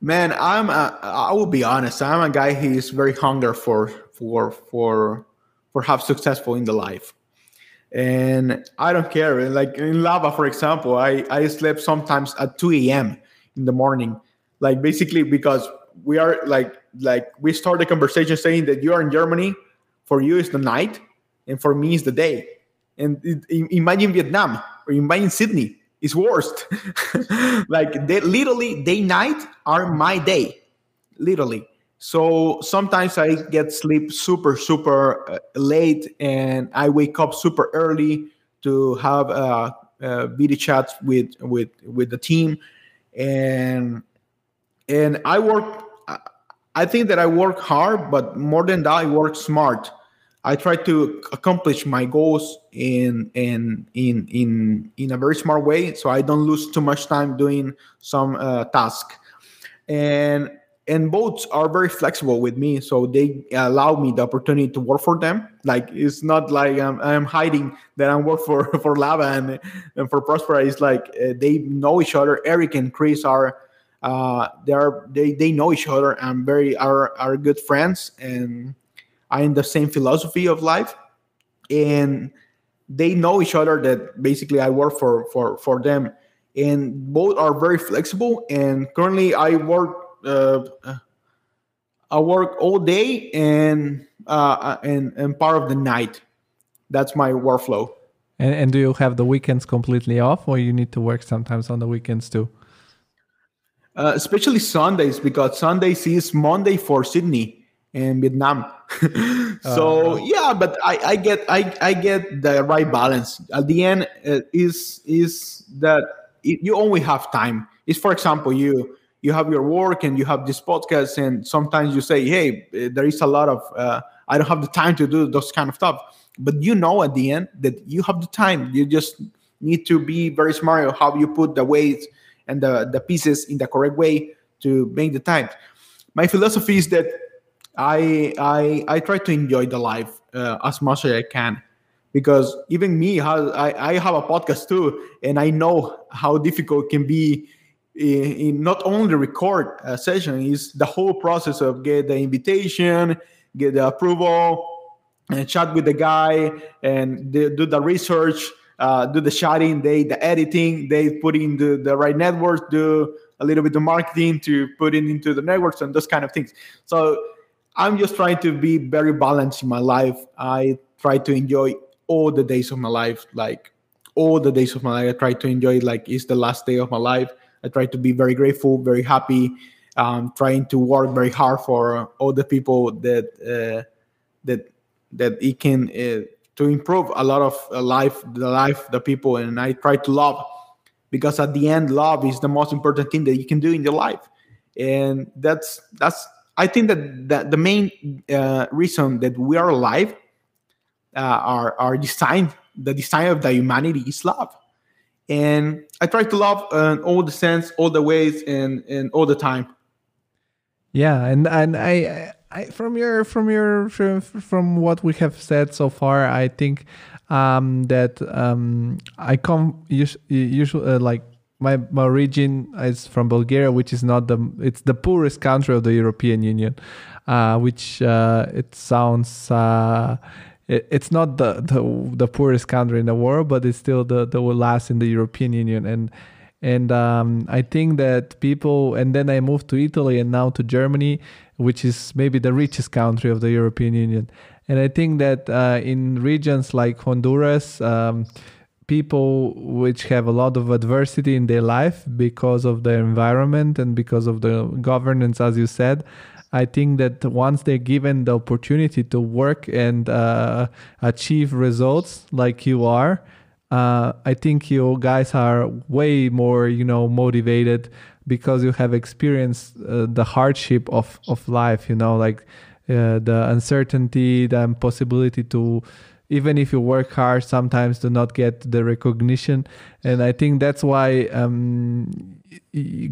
[SPEAKER 2] Man, I'm. A, I will be honest. I'm a guy who is very hunger for for for have successful in the life and I don't care. Like in lava, for example, I I slept sometimes at 2 a.m. in the morning, like basically because we are like like we start the conversation saying that you are in Germany, for you is the night, and for me is the day. And it, imagine Vietnam or imagine Sydney, it's worst. like they literally day night are my day, literally. So sometimes I get sleep super, super uh, late and I wake up super early to have a, a video chats with, with, with the team. And, and I work, I think that I work hard, but more than that, I work smart. I try to accomplish my goals in in in in in a very smart way, so I don't lose too much time doing some uh, task. And and both are very flexible with me so they allow me the opportunity to work for them. Like it's not like i'm, I'm hiding that i'm work for for lava and, and for prospera. It's like uh, they know each other. Eric and chris are uh they are they, they know each other and very are are good friends. And are in the same philosophy of life. And they know each other that basically i work for for for them. And both are very flexible. And currently i work uh, I work all day and uh, and and part of the night. That's my workflow.
[SPEAKER 1] And, and do you have the weekends completely off, or you need to work sometimes on the weekends too?
[SPEAKER 2] Uh, especially Sundays, because Sundays is Monday for Sydney and Vietnam. so uh, yeah, but I, I get I, I get the right balance. At the end, uh, is is that it, you only have time. Is for example, you you have your work and you have this podcast and sometimes you say hey eh, there is a lot of uh, i don't have the time to do those kind of stuff. But you know at the end that you have the time. You just need to be very smart on how you put the weights and the, the pieces in the correct way to make the time. My philosophy is that i i i try to enjoy the life uh, as much as i can. Because even me I, I have a podcast too and i know how difficult it can be in, in not only record a session is the whole process of get the invitation get the approval and chat with the guy and do the research uh, do the chatting they the editing they put in the, the right networks do a little bit of marketing to put it into the networks and those kind of things. So i'm just trying to be very balanced in my life. I try to enjoy all the days of my life like all the days of my life i try to enjoy like it's the last day of my life I try to be very grateful, very happy, um, trying to work very hard for all the people that uh, that that it can uh, to improve a lot of uh, life, the life, the people, and I try to love because at the end, love is the most important thing that you can do in your life, and that's that's I think that, that the main uh, reason that we are alive, uh, are our design, the design of the humanity is love and I try to love uh, all the sense, all the ways, and and all the time.
[SPEAKER 1] Yeah, and and I, I from your from your from, what we have said so far, I think um, that um, I come usually uh, like my, my origin is from Bulgaria, which is not the it's the poorest country of the European Union, uh, which uh, it sounds uh, it, it's not the, the the poorest country in the world, but it's still the the last in the European Union. And and um, I think that people and then I moved to Italy and now to Germany, which is maybe the richest country of the European Union. And I think that uh, in regions like Honduras. Um, people which have a lot of adversity in their life because of the environment and because of the governance, as you said. I think that once they're given the opportunity to work and uh, achieve results like you are, uh, I think you guys are way more, you know, motivated because you have experienced uh, the hardship of of life. You know, like uh, the uncertainty, the impossibility to even if you work hard sometimes do not get the recognition and i think that's why um,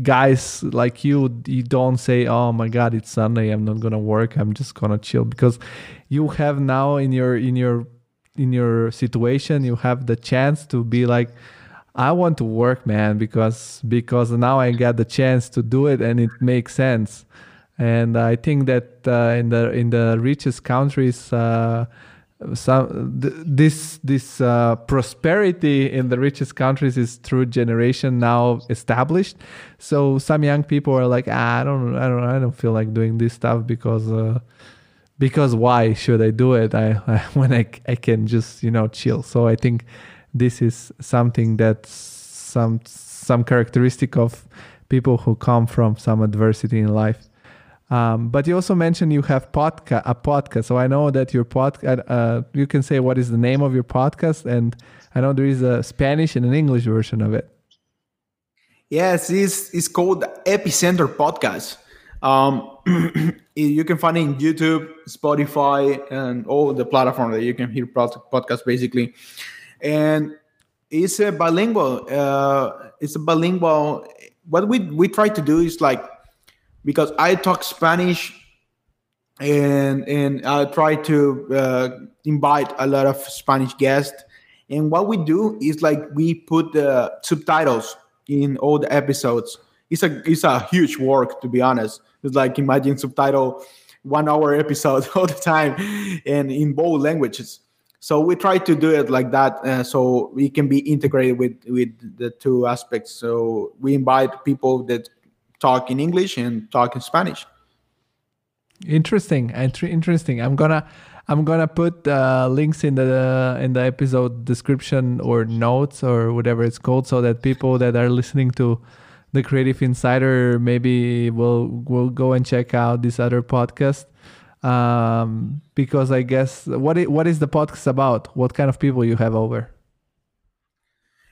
[SPEAKER 1] guys like you you don't say oh my god it's sunday i'm not gonna work i'm just gonna chill because you have now in your in your in your situation you have the chance to be like i want to work man because because now i got the chance to do it and it makes sense. And i think that uh, in the in the richest countries uh, some th- this this uh, prosperity in the richest countries is through generation now established. So some young people are like ah, i don't i don't i don't feel like doing this stuff because uh, because why should i do it? I, I when I, I can just you know chill. So i think this is something that some some characteristic of people who come from some adversity in life um, but you also mentioned you have podca- a podcast. So I know that your podcast, uh, you can say what is the name of your podcast. And I know there is a Spanish and an English version of it.
[SPEAKER 2] Yes, it's, it's called Epicenter Podcast. Um, you can find it in YouTube, Spotify, and all the platforms that you can hear podcast basically. And it's a bilingual. Uh, it's a bilingual. What we we try to do is like because I talk Spanish and and I try to uh, invite a lot of Spanish guests. And what we do is like we put the subtitles in all the episodes. It's a it's a huge work to be honest. It's like imagine subtitle one hour episode all the time and in both languages. So we try to do it like that, uh, so we can be integrated with with the two aspects. So we invite people that talk in English and talk in Spanish.
[SPEAKER 1] Interesting, interesting. I'm gonna I'm gonna put uh, links in the in the episode description or notes or whatever it's called, so that people that are listening to the Creative Insider maybe will will go and check out this other podcast. Um, because I guess what it, what is the podcast about? What kind of people you have over?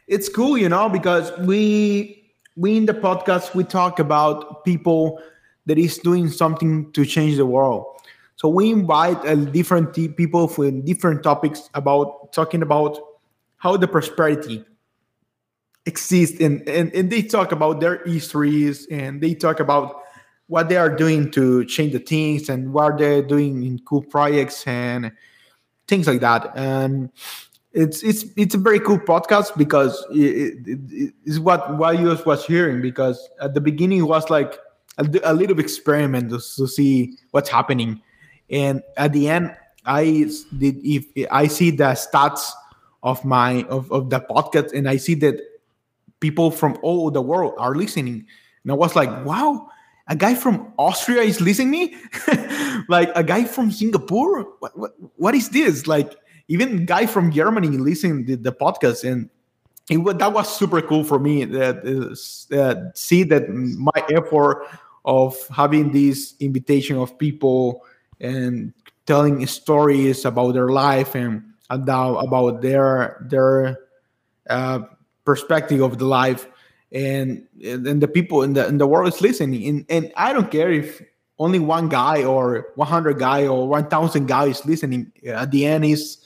[SPEAKER 2] It's cool, you know, because we we in the podcast we talk about people that is doing something to change the world. So we invite uh, different people for different topics about talking about how the prosperity exists. And, and, and they talk about their histories and they talk about what they are doing to change the things and what they're doing in cool projects and things like that. And it's it's it's a very cool podcast because it, it, it is what what you was hearing because at the beginning it was like a, a little experiment to, to, see what's happening. And at the end i did if i see the stats of my of, of the podcast and i see that people from all over the world are listening. And i was like wow a guy from austria is listening me? Like a guy from singapore? What, what, what is this? Like even guy from Germany listening to the podcast and it, that was super cool for me that uh, see that my effort of having this invitation of people and telling stories about their life and about, about their their uh, perspective of the life. And and the people in the in the world is listening. And, and I don't care if only one guy or 100 guy or 1000 guys listening. At the end is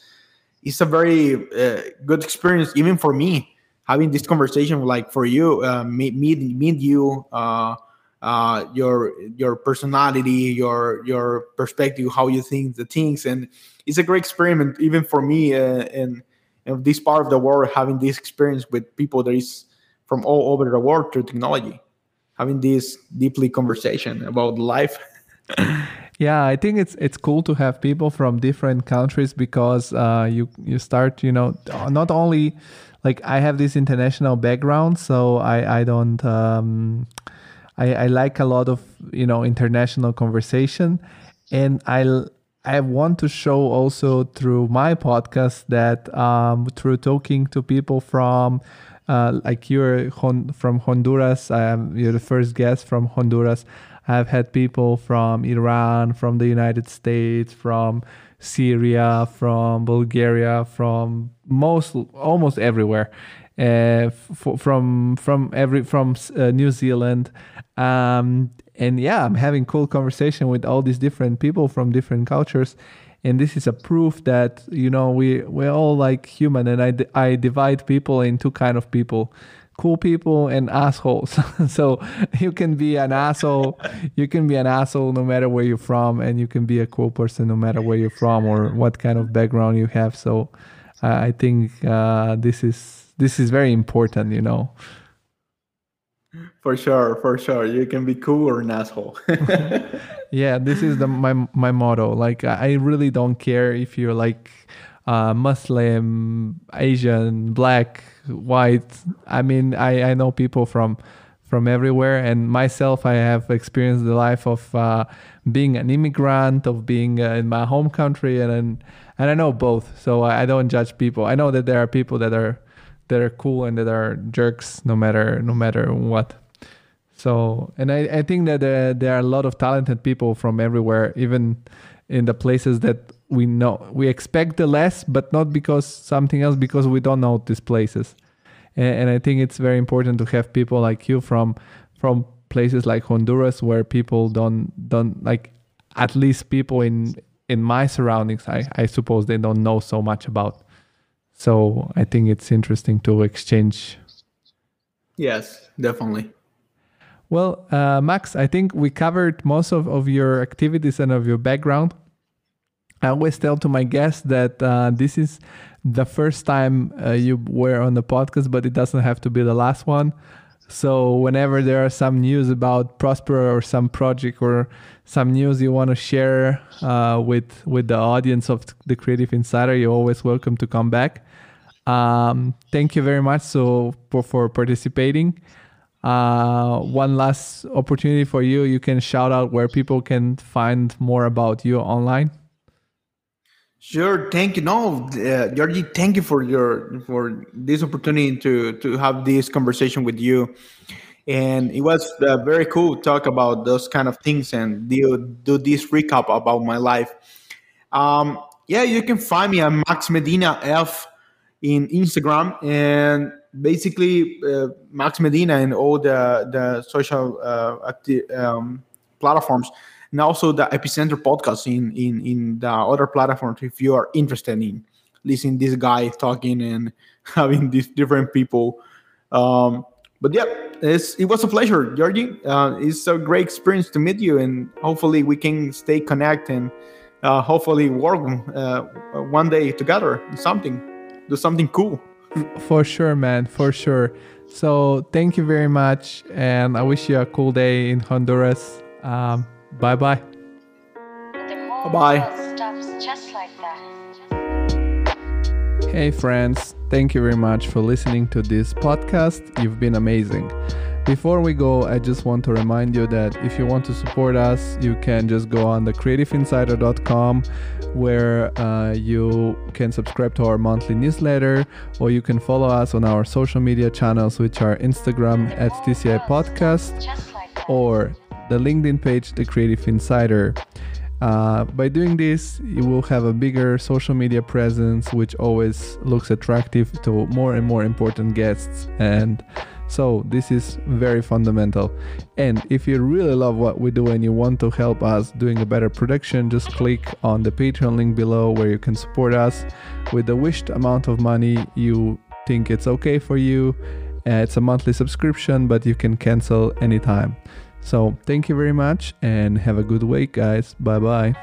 [SPEAKER 2] it's a very uh, good experience even for me having this conversation like for you uh, meet meet, meet you uh, uh, your your personality your your perspective how you think the things and it's a great experiment even for me uh, in, in this part of the world having this experience with people that is from all over the world through technology having this deeply conversation about life
[SPEAKER 1] yeah i think it's it's cool to have people from different countries because uh, you you start you know not only like i have this international background so i i don't um, I, I like a lot of you know international conversation and i I want to show also through my podcast that um, through talking to people from uh, like you're from Honduras, um, you're the first guest from Honduras. I've had people from Iran, from the United States, from Syria, from Bulgaria, from most almost everywhere, uh, f- from from every from uh, New Zealand, um, and yeah, I'm having cool conversation with all these different people from different cultures, and this is a proof that you know we we're all like human, and I I divide people in two kind of people cool people and assholes. so you can be an asshole. You can be an asshole no matter where you're from, and you can be a cool person no matter where you're from or what kind of background you have. So uh, I think uh, this is this is very important. You know.
[SPEAKER 2] For sure, for sure, you can be cool or an asshole.
[SPEAKER 1] yeah, this is the my my motto. Like I really don't care if you're like uh, Muslim, Asian, black, white. I mean, I, I know people from from everywhere, and myself, I have experienced the life of uh, being an immigrant, of being uh, in my home country, and and, and I know both. So I, I don't judge people. I know that there are people that are that are cool and that are jerks, no matter no matter what. So, and I, I think that there are a lot of talented people from everywhere, even in the places that we know we expect the less, but not because something else, because we don't know these places. And, and I think it's very important to have people like you from from places like Honduras where people don't don't like at least people in in my surroundings I, I suppose they don't know so much about. So i think it's interesting to exchange.
[SPEAKER 2] Yes definitely.
[SPEAKER 1] Well uh, max i think we covered most of, of your activities and of your background I always tell to my guests that uh, this is the first time uh, you were on the podcast, but it doesn't have to be the last one. So whenever there are some news about Próspera or some project or some news you want to share uh, with with the audience of the Creative Insider, you're always welcome to come back. Um, thank you very much so for, for participating. Uh, one last opportunity for you. You can shout out where people can find more about you online.
[SPEAKER 2] Sure, thank you. No, uh, Georgie, thank you for your for this opportunity to to have this conversation with you. And it was uh, very cool to talk about those kind of things and do do this recap about my life. Um, yeah, you can find me at Max Medina F in Instagram and basically uh, Max Medina and all the the social uh, acti- um, platforms and also the epicenter podcast in in in the other platforms if you are interested in. Listening this guy talking and having these different people. Um, but yeah it was a pleasure georgie. Uh, it's a great experience to meet you and hopefully we can stay connected and uh, hopefully work uh, one day together something do something cool.
[SPEAKER 1] For sure man for sure. So thank you very much and i wish you a cool day in honduras. Um, Bye bye.
[SPEAKER 2] Bye.
[SPEAKER 1] Hey, friends. Thank you very much for listening to this podcast. You've been amazing. Before we go, I just want to remind you that if you want to support us, you can just go on the creativeinsider.com where uh, you can subscribe to our monthly newsletter or you can follow us on our social media channels, which are Instagram at TCI Podcast or the LinkedIn page, The Creative Insider. Uh, by doing this, you will have a bigger social media presence, which always looks attractive to more and more important guests. And so, this is very fundamental. And if you really love what we do and you want to help us doing a better production, just click on the Patreon link below where you can support us with the wished amount of money you think it's okay for you. Uh, it's a monthly subscription, but you can cancel anytime. So, thank you very much and have a good week, guys. Bye bye.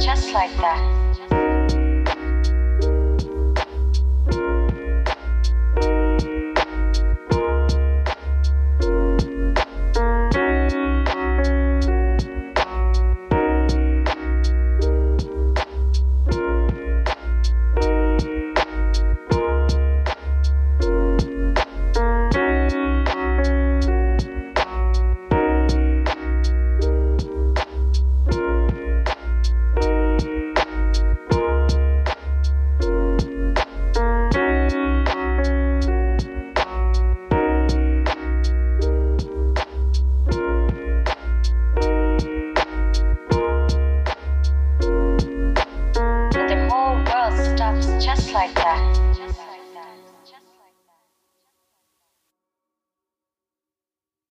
[SPEAKER 3] Just like that.